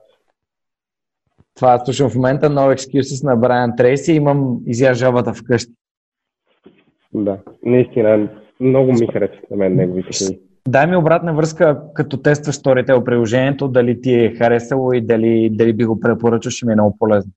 [SPEAKER 2] това слушам в момента, No Excuses на Брайан Трейси, имам изя жабата вкъщи.
[SPEAKER 3] Да, наистина, много ми харесва на мен неговите книги.
[SPEAKER 2] Дай ми обратна връзка, като тестваш Storytel приложението, дали ти е харесало и дали, дали би го препоръчал, ще ми е много полезно.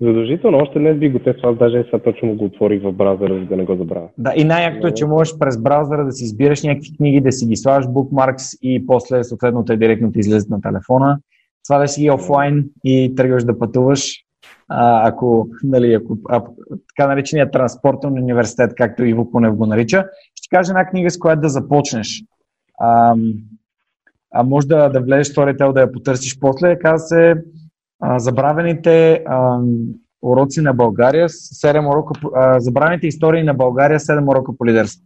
[SPEAKER 3] Задължително, още днес би го тествал, аз даже сега точно го отворих в браузъра, за да не го забравя.
[SPEAKER 2] Да, и най-якото е, че можеш през браузъра да си избираш някакви книги, да си ги слагаш букмаркс и после съответно те директно ти излезат на телефона сваляш си офлайн и тръгваш да пътуваш. А, ако, нали, ако а, така нареченият транспортен университет, както Иво Кунев го нарича, ще кажа една книга, с която да започнеш. А, а може да, да влезеш в Storytel да я потърсиш после. Казва се а, Забравените а, уроци на България, 7 урока, а, Забравените истории на България, 7 урока по лидерство.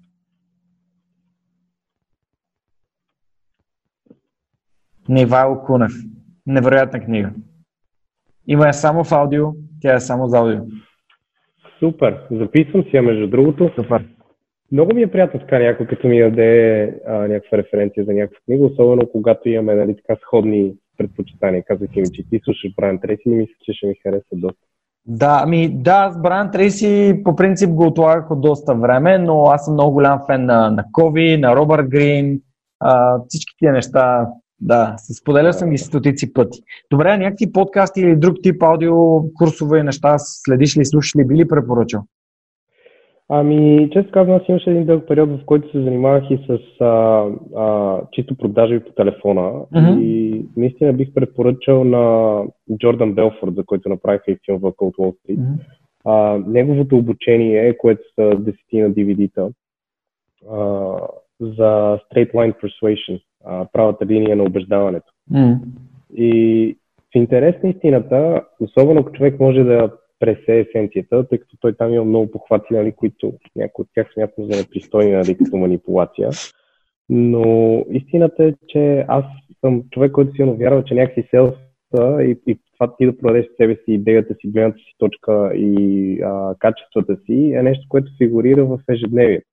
[SPEAKER 2] Нивайло Кунев. Невероятна книга. Има я само в аудио, тя е само за аудио.
[SPEAKER 3] Супер. Записвам си я, между другото.
[SPEAKER 2] Супер.
[SPEAKER 3] Много ми е приятно така някой, като ми даде а, някаква референция за някаква книга, особено когато имаме нали, така сходни предпочитания. Казах ми, че ти слушаш Брайан Треси и мисля, че ще ми хареса доста.
[SPEAKER 2] Да, ами да, с Брайан Трейси по принцип го отлагах от доста време, но аз съм много голям фен на, на Кови, на Робърт Грин, а, всички тия неща да, споделял съм ги стотици пъти. Добре, някакви подкасти или друг тип аудио курсове и неща следиш ли, слушаш ли, би ли препоръчал?
[SPEAKER 3] Ами, често казвам, аз имаше един дълъг период, в който се занимавах и с а, а, чисто продажи по телефона. Mm-hmm. И наистина бих препоръчал на Джордан Белфорд, за който направиха и филм в Cold Wall Street. Mm-hmm. А, неговото обучение, което са десетина DVD-та, а, за Straight Line Persuasion а, правата линия на убеждаването. Mm. И в интерес на истината, особено ако човек може да пресе есенцията, тъй като той там има много похвати, нали, които някои от тях смятам за непристойни нали, като манипулация. Но истината е, че аз съм човек, който силно вярва, че някакси селса и, и това ти да продадеш себе си, идеята си, гледната си точка и а, качествата си е нещо, което фигурира в ежедневието.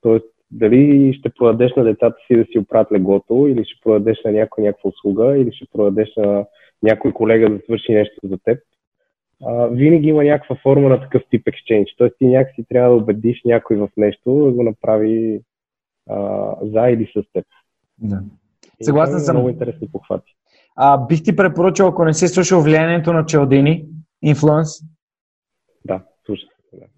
[SPEAKER 3] Тоест, дали ще продадеш на децата си да си оправят леглото, или ще продадеш на някой някаква услуга, или ще продадеш на някой колега да свърши нещо за теб, а, винаги има някаква форма на такъв тип екшенч. Тоест ти някакси трябва да убедиш някой в нещо, да го направи а, за или с теб.
[SPEAKER 2] Да. Съгласен съм.
[SPEAKER 3] Много интересни похвати.
[SPEAKER 2] А, бих ти препоръчал, ако не си слушал влиянието на Челдини, Инфлуенс?
[SPEAKER 3] Да, слушай.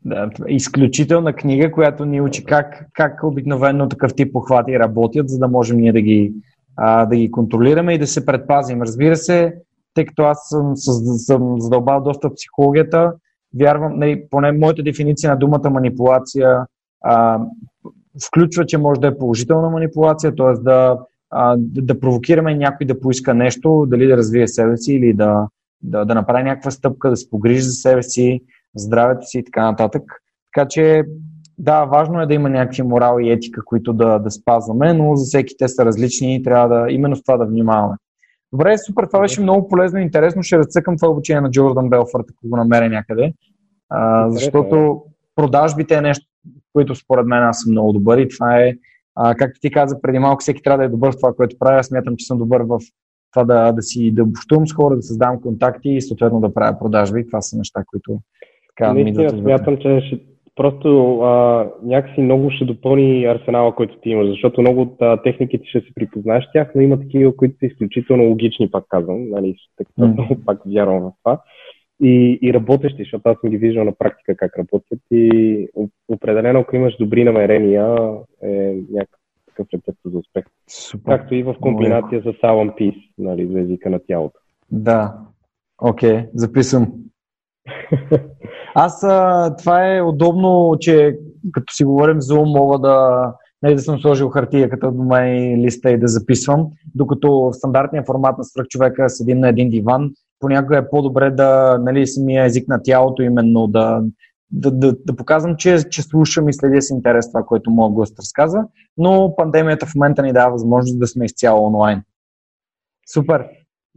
[SPEAKER 2] Да, изключителна книга, която ни учи как, как обикновено такъв тип похвати работят, за да можем ние да ги, а, да ги контролираме и да се предпазим. Разбира се, тъй като аз съм, съм задълбал доста в психологията, вярвам, не, поне моята дефиниция на думата манипулация а, включва, че може да е положителна манипулация, т.е. Да, а, да провокираме някой да поиска нещо, дали да развие себе си или да, да, да направи някаква стъпка, да се погрижи за себе си, здравето си и така нататък. Така че, да, важно е да има някакви морал и етика, които да, да спазваме, но за всеки те са различни и трябва да именно с това да внимаваме. Добре, супер, това беше много полезно и интересно. Ще разцъкам това обучение на Джордан Белфорд, ако го намеря някъде. А, защото продажбите е нещо, което според мен аз съм много добър и това е, а, както ти каза преди малко, всеки трябва да е добър в това, което правя. Аз смятам, че съм добър в това да, да си да общувам с хора, да създавам контакти и съответно да правя продажби. Това са неща, които
[SPEAKER 3] така, Наистина смятам, че ще, просто а, някакси много ще допълни арсенала, който ти имаш, защото много от а, техниките ще се припознаеш тях, но има такива, които са изключително логични, пак казвам, нали, така, mm. [laughs] много пак вярвам в това. и, и работещи, защото аз съм ги виждал на практика как работят и определено, ако имаш добри намерения, е някакъв рецепт за успех. Супер. Както и в комбинация с Alan Peace, нали, за езика на тялото.
[SPEAKER 2] Да, окей, okay, записвам. Аз а, това е удобно, че като си говорим Zoom, мога да, нали, да съм сложил хартия като дома и листа и да записвам, докато в стандартния формат на свръхчовека седим на един диван, понякога е по-добре да, нали, самия език на тялото именно да, да, да, да показвам, че, че слушам и следя с интерес това, което моят гост разказа, но пандемията в момента ни дава възможност да сме изцяло онлайн. Супер!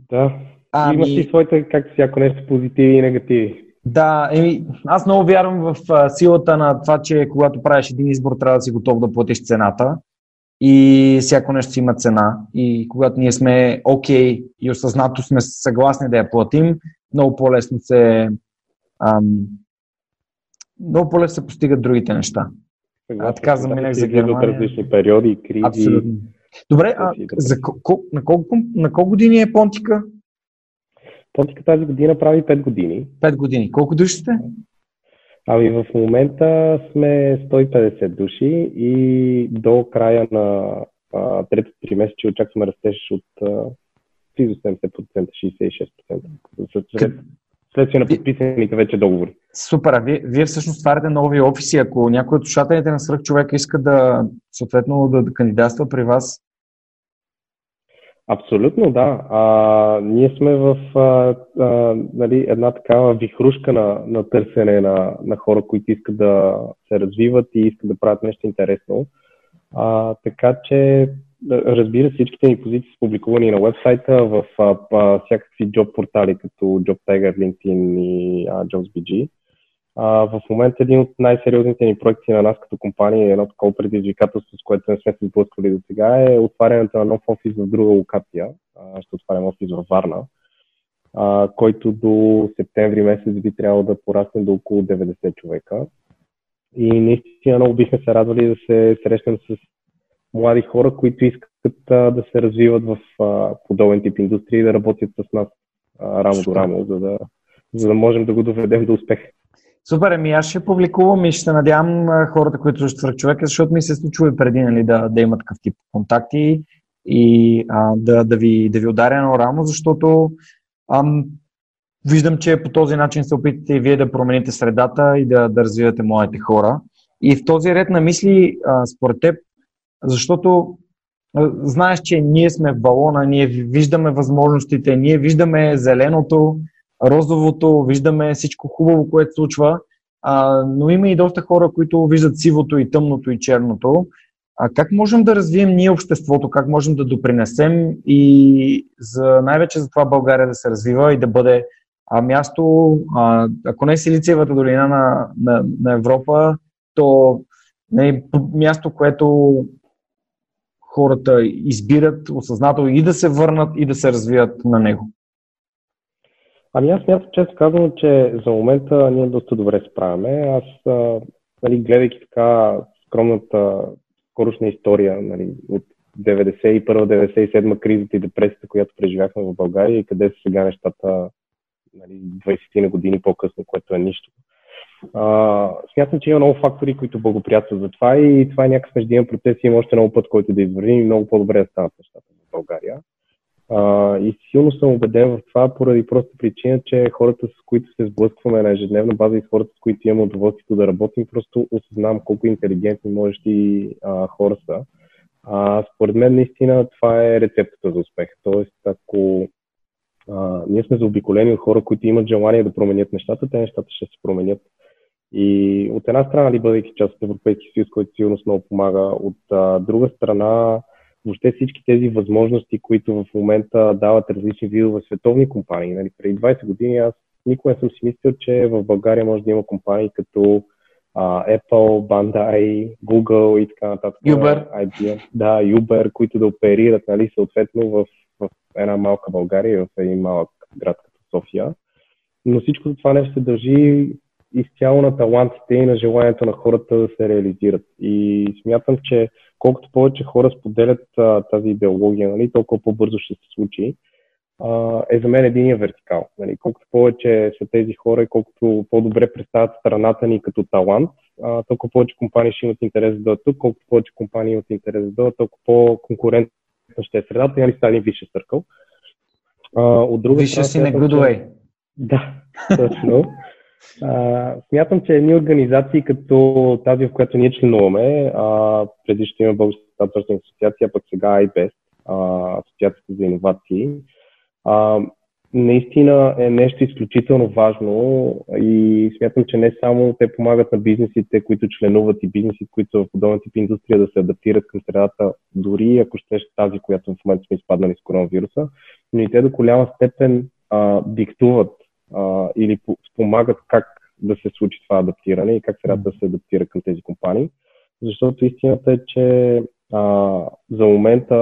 [SPEAKER 3] Да, ами... има си своите, както всяко нещо, позитиви и негативи.
[SPEAKER 2] Да, еми, аз много вярвам в а, силата на това, че когато правиш един избор, трябва да си готов да платиш цената. И всяко нещо си има цена. И когато ние сме окей okay и осъзнато сме съгласни да я платим, много по-лесно се. Ам, много по-лесно се постигат другите неща.
[SPEAKER 3] Съгласен, а, така заминах за Германия. От различни периоди, кризи. Абсолютно.
[SPEAKER 2] Добре, а за, на, колко, на колко години е Понтика?
[SPEAKER 3] Понтика тази година прави 5 години.
[SPEAKER 2] 5 години. Колко души сте?
[SPEAKER 3] Ами в момента сме 150 души и до края на третото три месеца очакваме растеж от близо 70%, 66%. След, следствие на подписаните вече договори.
[SPEAKER 2] Супер, а вие, вие всъщност тваряте нови офиси. Ако някой от слушателите на Сръх човека иска да съответно да, да кандидатства при вас,
[SPEAKER 3] Абсолютно, да. А, ние сме в а, а, нали, една такава вихрушка на, на търсене на, на хора, които искат да се развиват и искат да правят нещо интересно. А, така че, разбира всичките ни позиции са публикувани на вебсайта, в а, а, всякакви джоб портали, като JobTiger, LinkedIn и а, JobsBG. А, в момента един от най-сериозните ни проекти на нас като компания, едно такова предизвикателство, с което не сме се сблъсквали до сега, е отварянето на нов офис в друга локация. А, ще отварям офис във Варна, а, който до септември месец би трябвало да порасне до около 90 човека. И наистина много бихме се радвали да се срещнем с млади хора, които искат а, да се развиват в а, подобен тип индустрии и да работят с нас а, рамо до рамо, за да, за да можем да го доведем до успех.
[SPEAKER 2] Супер, ами аз ще публикувам и ще надявам хората, които слушат свърх човека, защото ми се случва и преди нали, да, да има такъв тип контакти и а, да, да, ви, да ви ударя на рамо, защото ам, виждам, че по този начин се опитате и вие да промените средата и да, да развивате моите хора. И в този ред на мисли, а, според теб, защото а, знаеш, че ние сме в балона, ние виждаме възможностите, ние виждаме зеленото, розовото, виждаме всичко хубаво, което случва, а, но има и доста хора, които виждат сивото и тъмното и черното. А как можем да развием ние обществото, как можем да допринесем и за, най-вече за това България да се развива и да бъде а, място, а, ако не е Силициевата долина на, на, на Европа, то не е място, което хората избират осъзнато и да се върнат и да се развият на него.
[SPEAKER 3] Ами аз мятам, често казвам, че за момента ние доста добре справяме. Аз, нали, гледайки така скромната скорошна история нали, от 91-97 кризата и депресията, която преживяхме в България и къде са сега нещата нали, 20 на години по-късно, което е нищо. А, смятам, че има много фактори, които благоприятстват за това и това е някакъв междинен процес и има още много път, който да извървим и много по-добре да станат нещата в България. А, и силно съм убеден в това, поради проста причина, че хората, с които се сблъскваме на ежедневна база и с хората, с които имам удоволствието да работим, просто осъзнавам колко интелигентни можещи а, хора са. А, според мен, наистина, това е рецептата за успех. Тоест, ако а, ние сме заобиколени от хора, които имат желание да променят нещата, те нещата ще се променят. И от една страна, ли бъдейки част от Европейския съюз, който сигурно много помага, от а, друга страна, въобще всички тези възможности, които в момента дават различни видове световни компании. Нали, преди 20 години аз никога не съм си мислил, че в България може да има компании като а, Apple, Bandai, Google и така нататък.
[SPEAKER 2] Uber.
[SPEAKER 3] IBM. Да, Uber, които да оперират нали, съответно в, в една малка България, в един малък град като София. Но всичко това нещо се дължи изцяло на талантите и на желанието на хората да се реализират. И смятам, че колкото повече хора споделят а, тази идеология, нали, толкова по-бързо ще се случи. а, е за мен единия вертикал. Нали, колкото повече са тези хора и колкото по-добре представят страната ни като талант, а, толкова повече компании ще имат интерес да дойдат тук, колкото повече компании имат интерес да дойдат, толкова по-конкурентна ще е средата нали стане висше църкъл.
[SPEAKER 2] от друга Висше си на good way.
[SPEAKER 3] Да, точно. Смятам, че едни организации като тази, в която ние членуваме, а, преди ще има Българската асоциация, пък сега без, Асоциацията за иновации, а, наистина е нещо изключително важно и смятам, че не само те помагат на бизнесите, които членуват и бизнесите, които в подобен тип индустрия да се адаптират към средата, дори ако ще тази, която в момента сме изпаднали с коронавируса, но и те до голяма степен а, диктуват а, или спомагат как да се случи това адаптиране и как средата да се адаптира към тези компании. Защото истината е, че а, за момента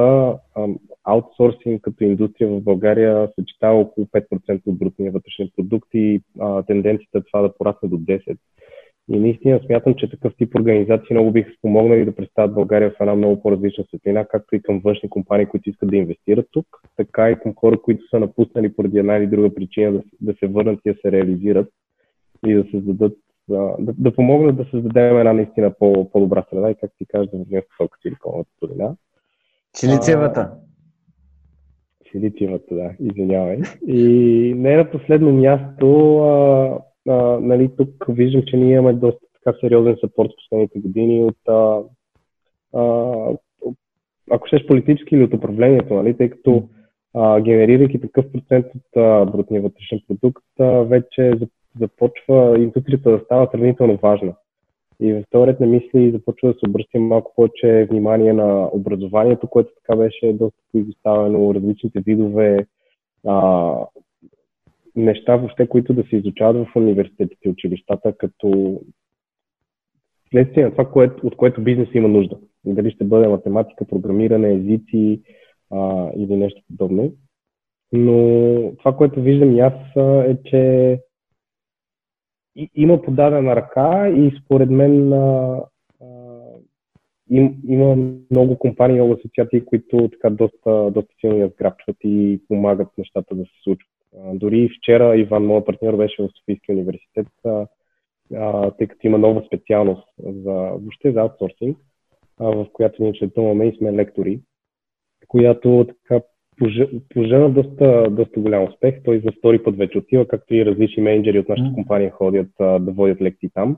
[SPEAKER 3] а, аутсорсинг като индустрия в България съчетава около 5% от брутния вътрешен продукт и а, тенденцията е това да порасне до 10%. И наистина смятам, че такъв тип организации много биха спомогнали да представят България в една много по-различна светлина, както и към външни компании, които искат да инвестират тук, така и към хора, които са напуснали поради една или друга причина да, да се върнат и да се реализират и да създадат да, да, помогнат да създадем една наистина по, по-добра среда и, както ти кажеш, да вървим в посока Силиконовата долина.
[SPEAKER 2] Силициевата.
[SPEAKER 3] Силициевата, да, извинявай. И не на последно място, а, а, нали, тук виждам, че ние имаме доста така сериозен съпорт в последните години от а, а, ако щеш политически или от управлението, нали, тъй като а, генерирайки такъв процент от а, брутния вътрешен продукт, а, вече започва индустрията да става сравнително важна. И в този ред на мисли започва да се обръща малко повече внимание на образованието, което така беше доста поизоставено, различните видове а, неща въобще, които да се изучават в университетите, училищата, като следствие на това, което, от което бизнес има нужда. Дали ще бъде математика, програмиране, езици а, или нещо подобно. Но това, което виждам и аз е, че има подадена ръка и според мен а, а, им, има много компании, много асоциации, които така доста, доста силно я и помагат нещата да се случват. Дори вчера Иван, моят партньор, беше в Софийския университет, тъй като има нова специалност за, въобще за аутсорсинг, в която ние четуваме и сме лектори, която така пожена доста, доста голям успех. Той за втори път вече отива, както и различни менеджери от нашата компания ходят да водят лекции там.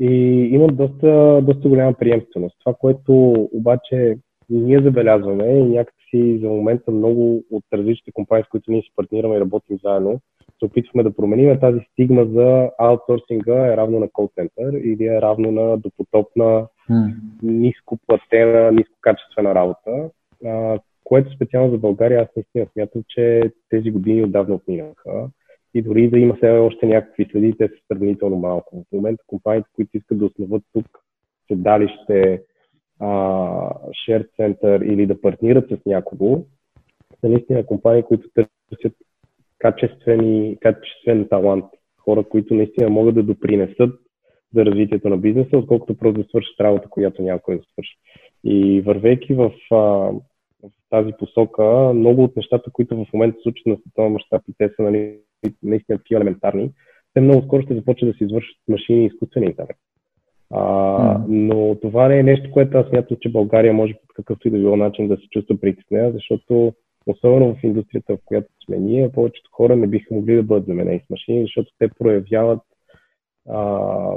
[SPEAKER 3] И имат доста, доста голяма приемственост. Това, което обаче ние забелязваме и някакси за момента много от различните компании, с които ние си партнираме и работим заедно, се опитваме да променим тази стигма за аутсорсинга е равно на кол-център или е равно на допотопна, mm. ниско платена, ниско качествена работа, което специално за България аз наистина смятам, че тези години отдавна отминаха. И дори да има все още някакви следи, те са сравнително малко. В момента компаниите, които искат да основат тук седалище, шер център или да партнират с някого, са наистина компании, които търсят качествени, качествен талант. Хора, които наистина могат да допринесат за развитието на бизнеса, отколкото просто да свършат работа, която някой да свърши. И вървейки в а, в тази посока. Много от нещата, които в момента се случват на световен мащаб и те са нали, наистина такива елементарни, те много скоро ще започнат да се извършат машини и изкуствен интелект. А. Но това не е нещо, което аз смятам, че България може по какъвто и да било начин да се чувства притеснена, защото особено в индустрията, в която сме ние, повечето хора не биха могли да бъдат заменени с машини, защото те проявяват а,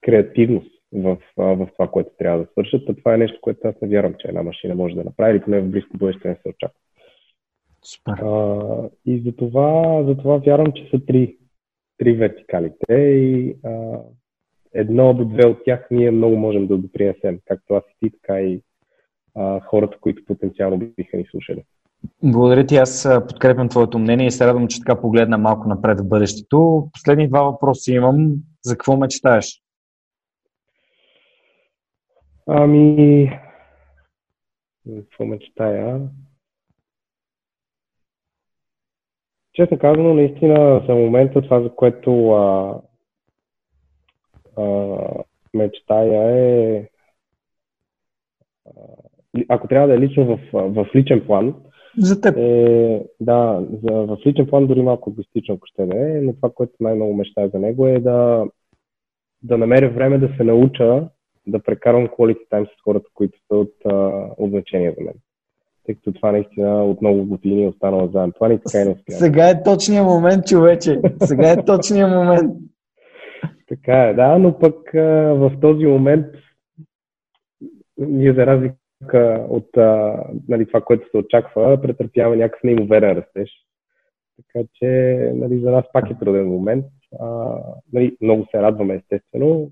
[SPEAKER 3] креативност в, в това, което трябва да свършат. А това е нещо, което аз не вярвам, че една машина може да направи или поне в близко бъдеще не се очаква.
[SPEAKER 2] Супер.
[SPEAKER 3] А, и за това, за това вярвам, че са три, три вертикалите и а, едно до две от тях ние много можем да допринесем, както аз и ти, така и а, хората, които потенциално биха ни слушали.
[SPEAKER 2] Благодаря ти, аз подкрепям твоето мнение и се радвам, че така погледна малко напред в бъдещето. Последни два въпроса имам. За какво мечтаеш?
[SPEAKER 3] Ами, какво мечтая? Честно казано, наистина за момента това, за което а, а, мечтая е, а, ако трябва да е лично в, в личен план,
[SPEAKER 2] за теб.
[SPEAKER 3] Е, да, за, в личен план дори малко егоистично, ако ще да е, но това, което най-много мечтая за него е да, да намеря време да се науча да прекарвам quality time с хората, които са от, от значение за мен. Тъй като това наистина от много години е останало заедно. Това ни така и не успя.
[SPEAKER 2] Сега е точният момент, човече. Сега е точният момент.
[SPEAKER 3] Така е, да, но пък в този момент ние за разлика от нали, това, което се очаква, претърпяваме някакъв неимоверен растеж. Така че нали, за нас пак е труден момент. А, нали, много се радваме, естествено.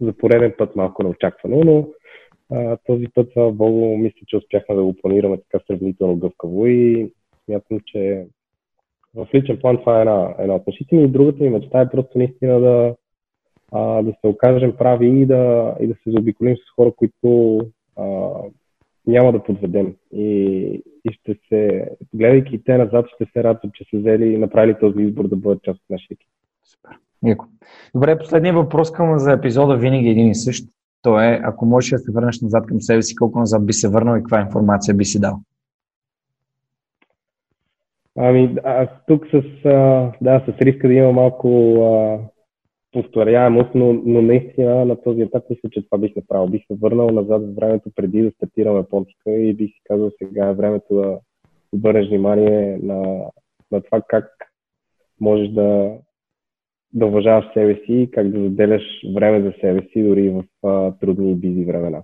[SPEAKER 3] За пореден път малко неочаквано, но а, този път, слава Богу, мисля, че успяхме да го планираме така сравнително гъвкаво и смятам, че в личен план това е една, една относителна и другата ми мечта е просто наистина да, а, да се окажем прави и да, и да се заобиколим с хора, които а, няма да подведем. И, и ще се, гледайки те назад, ще се радват, че са взели и направили този избор да бъдат част от нашия екип.
[SPEAKER 2] Супер. Яко. Добре, последният въпрос към за епизода винаги е един и същ. То е, ако можеш да се върнеш назад към себе си, колко назад би се върнал и каква информация би си дал?
[SPEAKER 3] Ами, аз тук с, да, с риска да има малко а, повторяемост, но, но наистина на този етап мисля, че това бих направил. Бих се върнал назад в времето преди да стартираме понтика и бих си казал сега е времето да обърнеш внимание на, на това как можеш да, да уважаваш себе си, как да заделяш време за себе си, дори в а, трудни и бизи времена.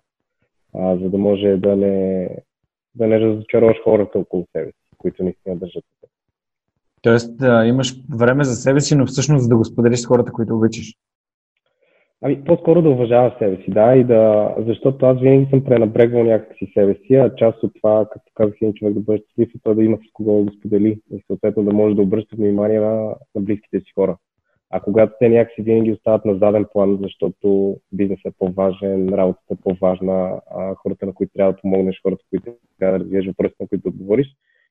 [SPEAKER 3] А, за да може да не, да не разочароваш хората около себе си, които наистина държат.
[SPEAKER 2] Тоест да имаш време за себе си, но всъщност да го споделиш с хората, които обичаш.
[SPEAKER 3] Ами, по-скоро да уважаваш себе си, да, и да, защото аз винаги съм пренабрегвал някакси себе си, а част от това, както казах, един човек да бъде щастлив, е да има с кого да го сподели и съответно да може да обръща внимание на, на близките си хора. А когато те някакси винаги остават на заден план, защото бизнесът е по-важен, работата е по-важна, а хората, на които трябва да помогнеш, хората, които трябва да развиеш въпросите, на които отговориш,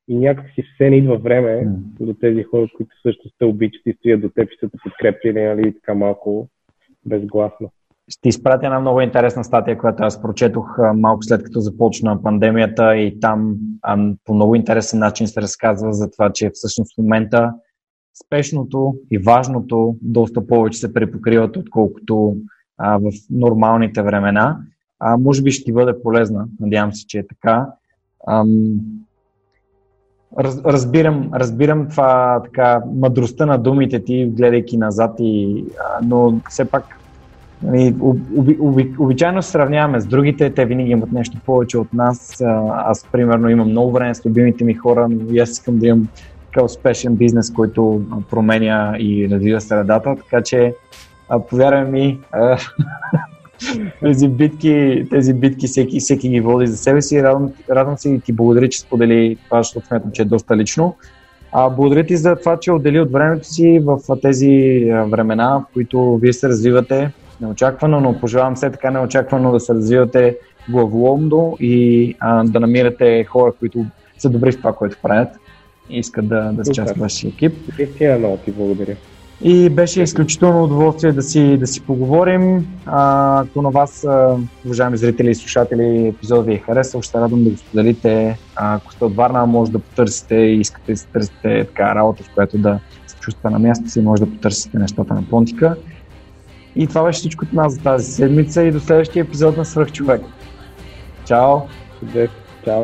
[SPEAKER 3] и някакси все не идва време mm. до тези хора, които също те обичат и стоят до теб и са те подкрепили, нали, така малко безгласно.
[SPEAKER 2] Ще изпратя една много интересна статия, която аз прочетох малко след като започна пандемията и там а, по много интересен начин се разказва за това, че всъщност в момента спешното и важното доста повече се препокриват, отколкото а, в нормалните времена. А, може би ще ти бъде полезна, надявам се, че е така. Ам, раз, разбирам, разбирам това така, мъдростта на думите ти, гледайки назад, и, а, но все пак нали, оби, оби, обичайно се сравняваме с другите, те винаги имат нещо повече от нас. Аз, примерно, имам много време с любимите ми хора, но и аз искам да имам така успешен бизнес, който променя и развива средата, така че повярвай ми, [laughs] тези битки, тези битки всеки, всеки ги води за себе си. Радвам, радвам се и ти благодаря, че сподели това, защото смятам, че е доста лично. А, благодаря ти за това, че отдели от времето си в тези времена, в които вие се развивате неочаквано, но пожелавам все така неочаквано да се развивате главоломно и а, да намирате хора, които са добри в това, което правят и искат да, да се част в вашия екип.
[SPEAKER 3] Кристия, много ти благодаря.
[SPEAKER 2] И беше изключително удоволствие да си, да си поговорим. А, ако на вас, уважаеми зрители и слушатели, епизод ви е харесал, ще радвам да го споделите. Ако сте от Варна, може да потърсите и искате да си търсите така работа, в която да се чувствате на място си, може да потърсите нещата на Понтика. И това беше всичко от нас за тази седмица и до следващия епизод на Свърхчовек. Чао!
[SPEAKER 3] Чао!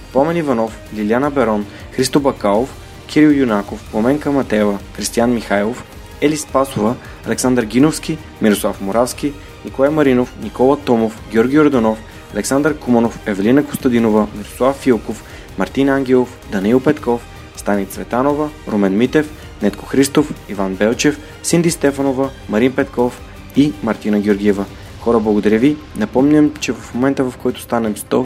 [SPEAKER 4] Помен Иванов, Лиляна Берон, Христо Бакалов, Кирил Юнаков, Поменка Матева, Кристиян Михайлов, Ели Спасова, Александър Гиновски, Мирослав Моравски, Николай Маринов, Никола Томов, Георги Орданов, Александър Куманов, Евелина Костадинова, Мирослав Филков, Мартин Ангелов, Даниил Петков, Стани Цветанова, Румен Митев, Нетко Христов, Иван Белчев, Синди Стефанова, Марин Петков и Мартина Георгиева. Хора, благодаря ви. Напомням, че в момента в който станем 100,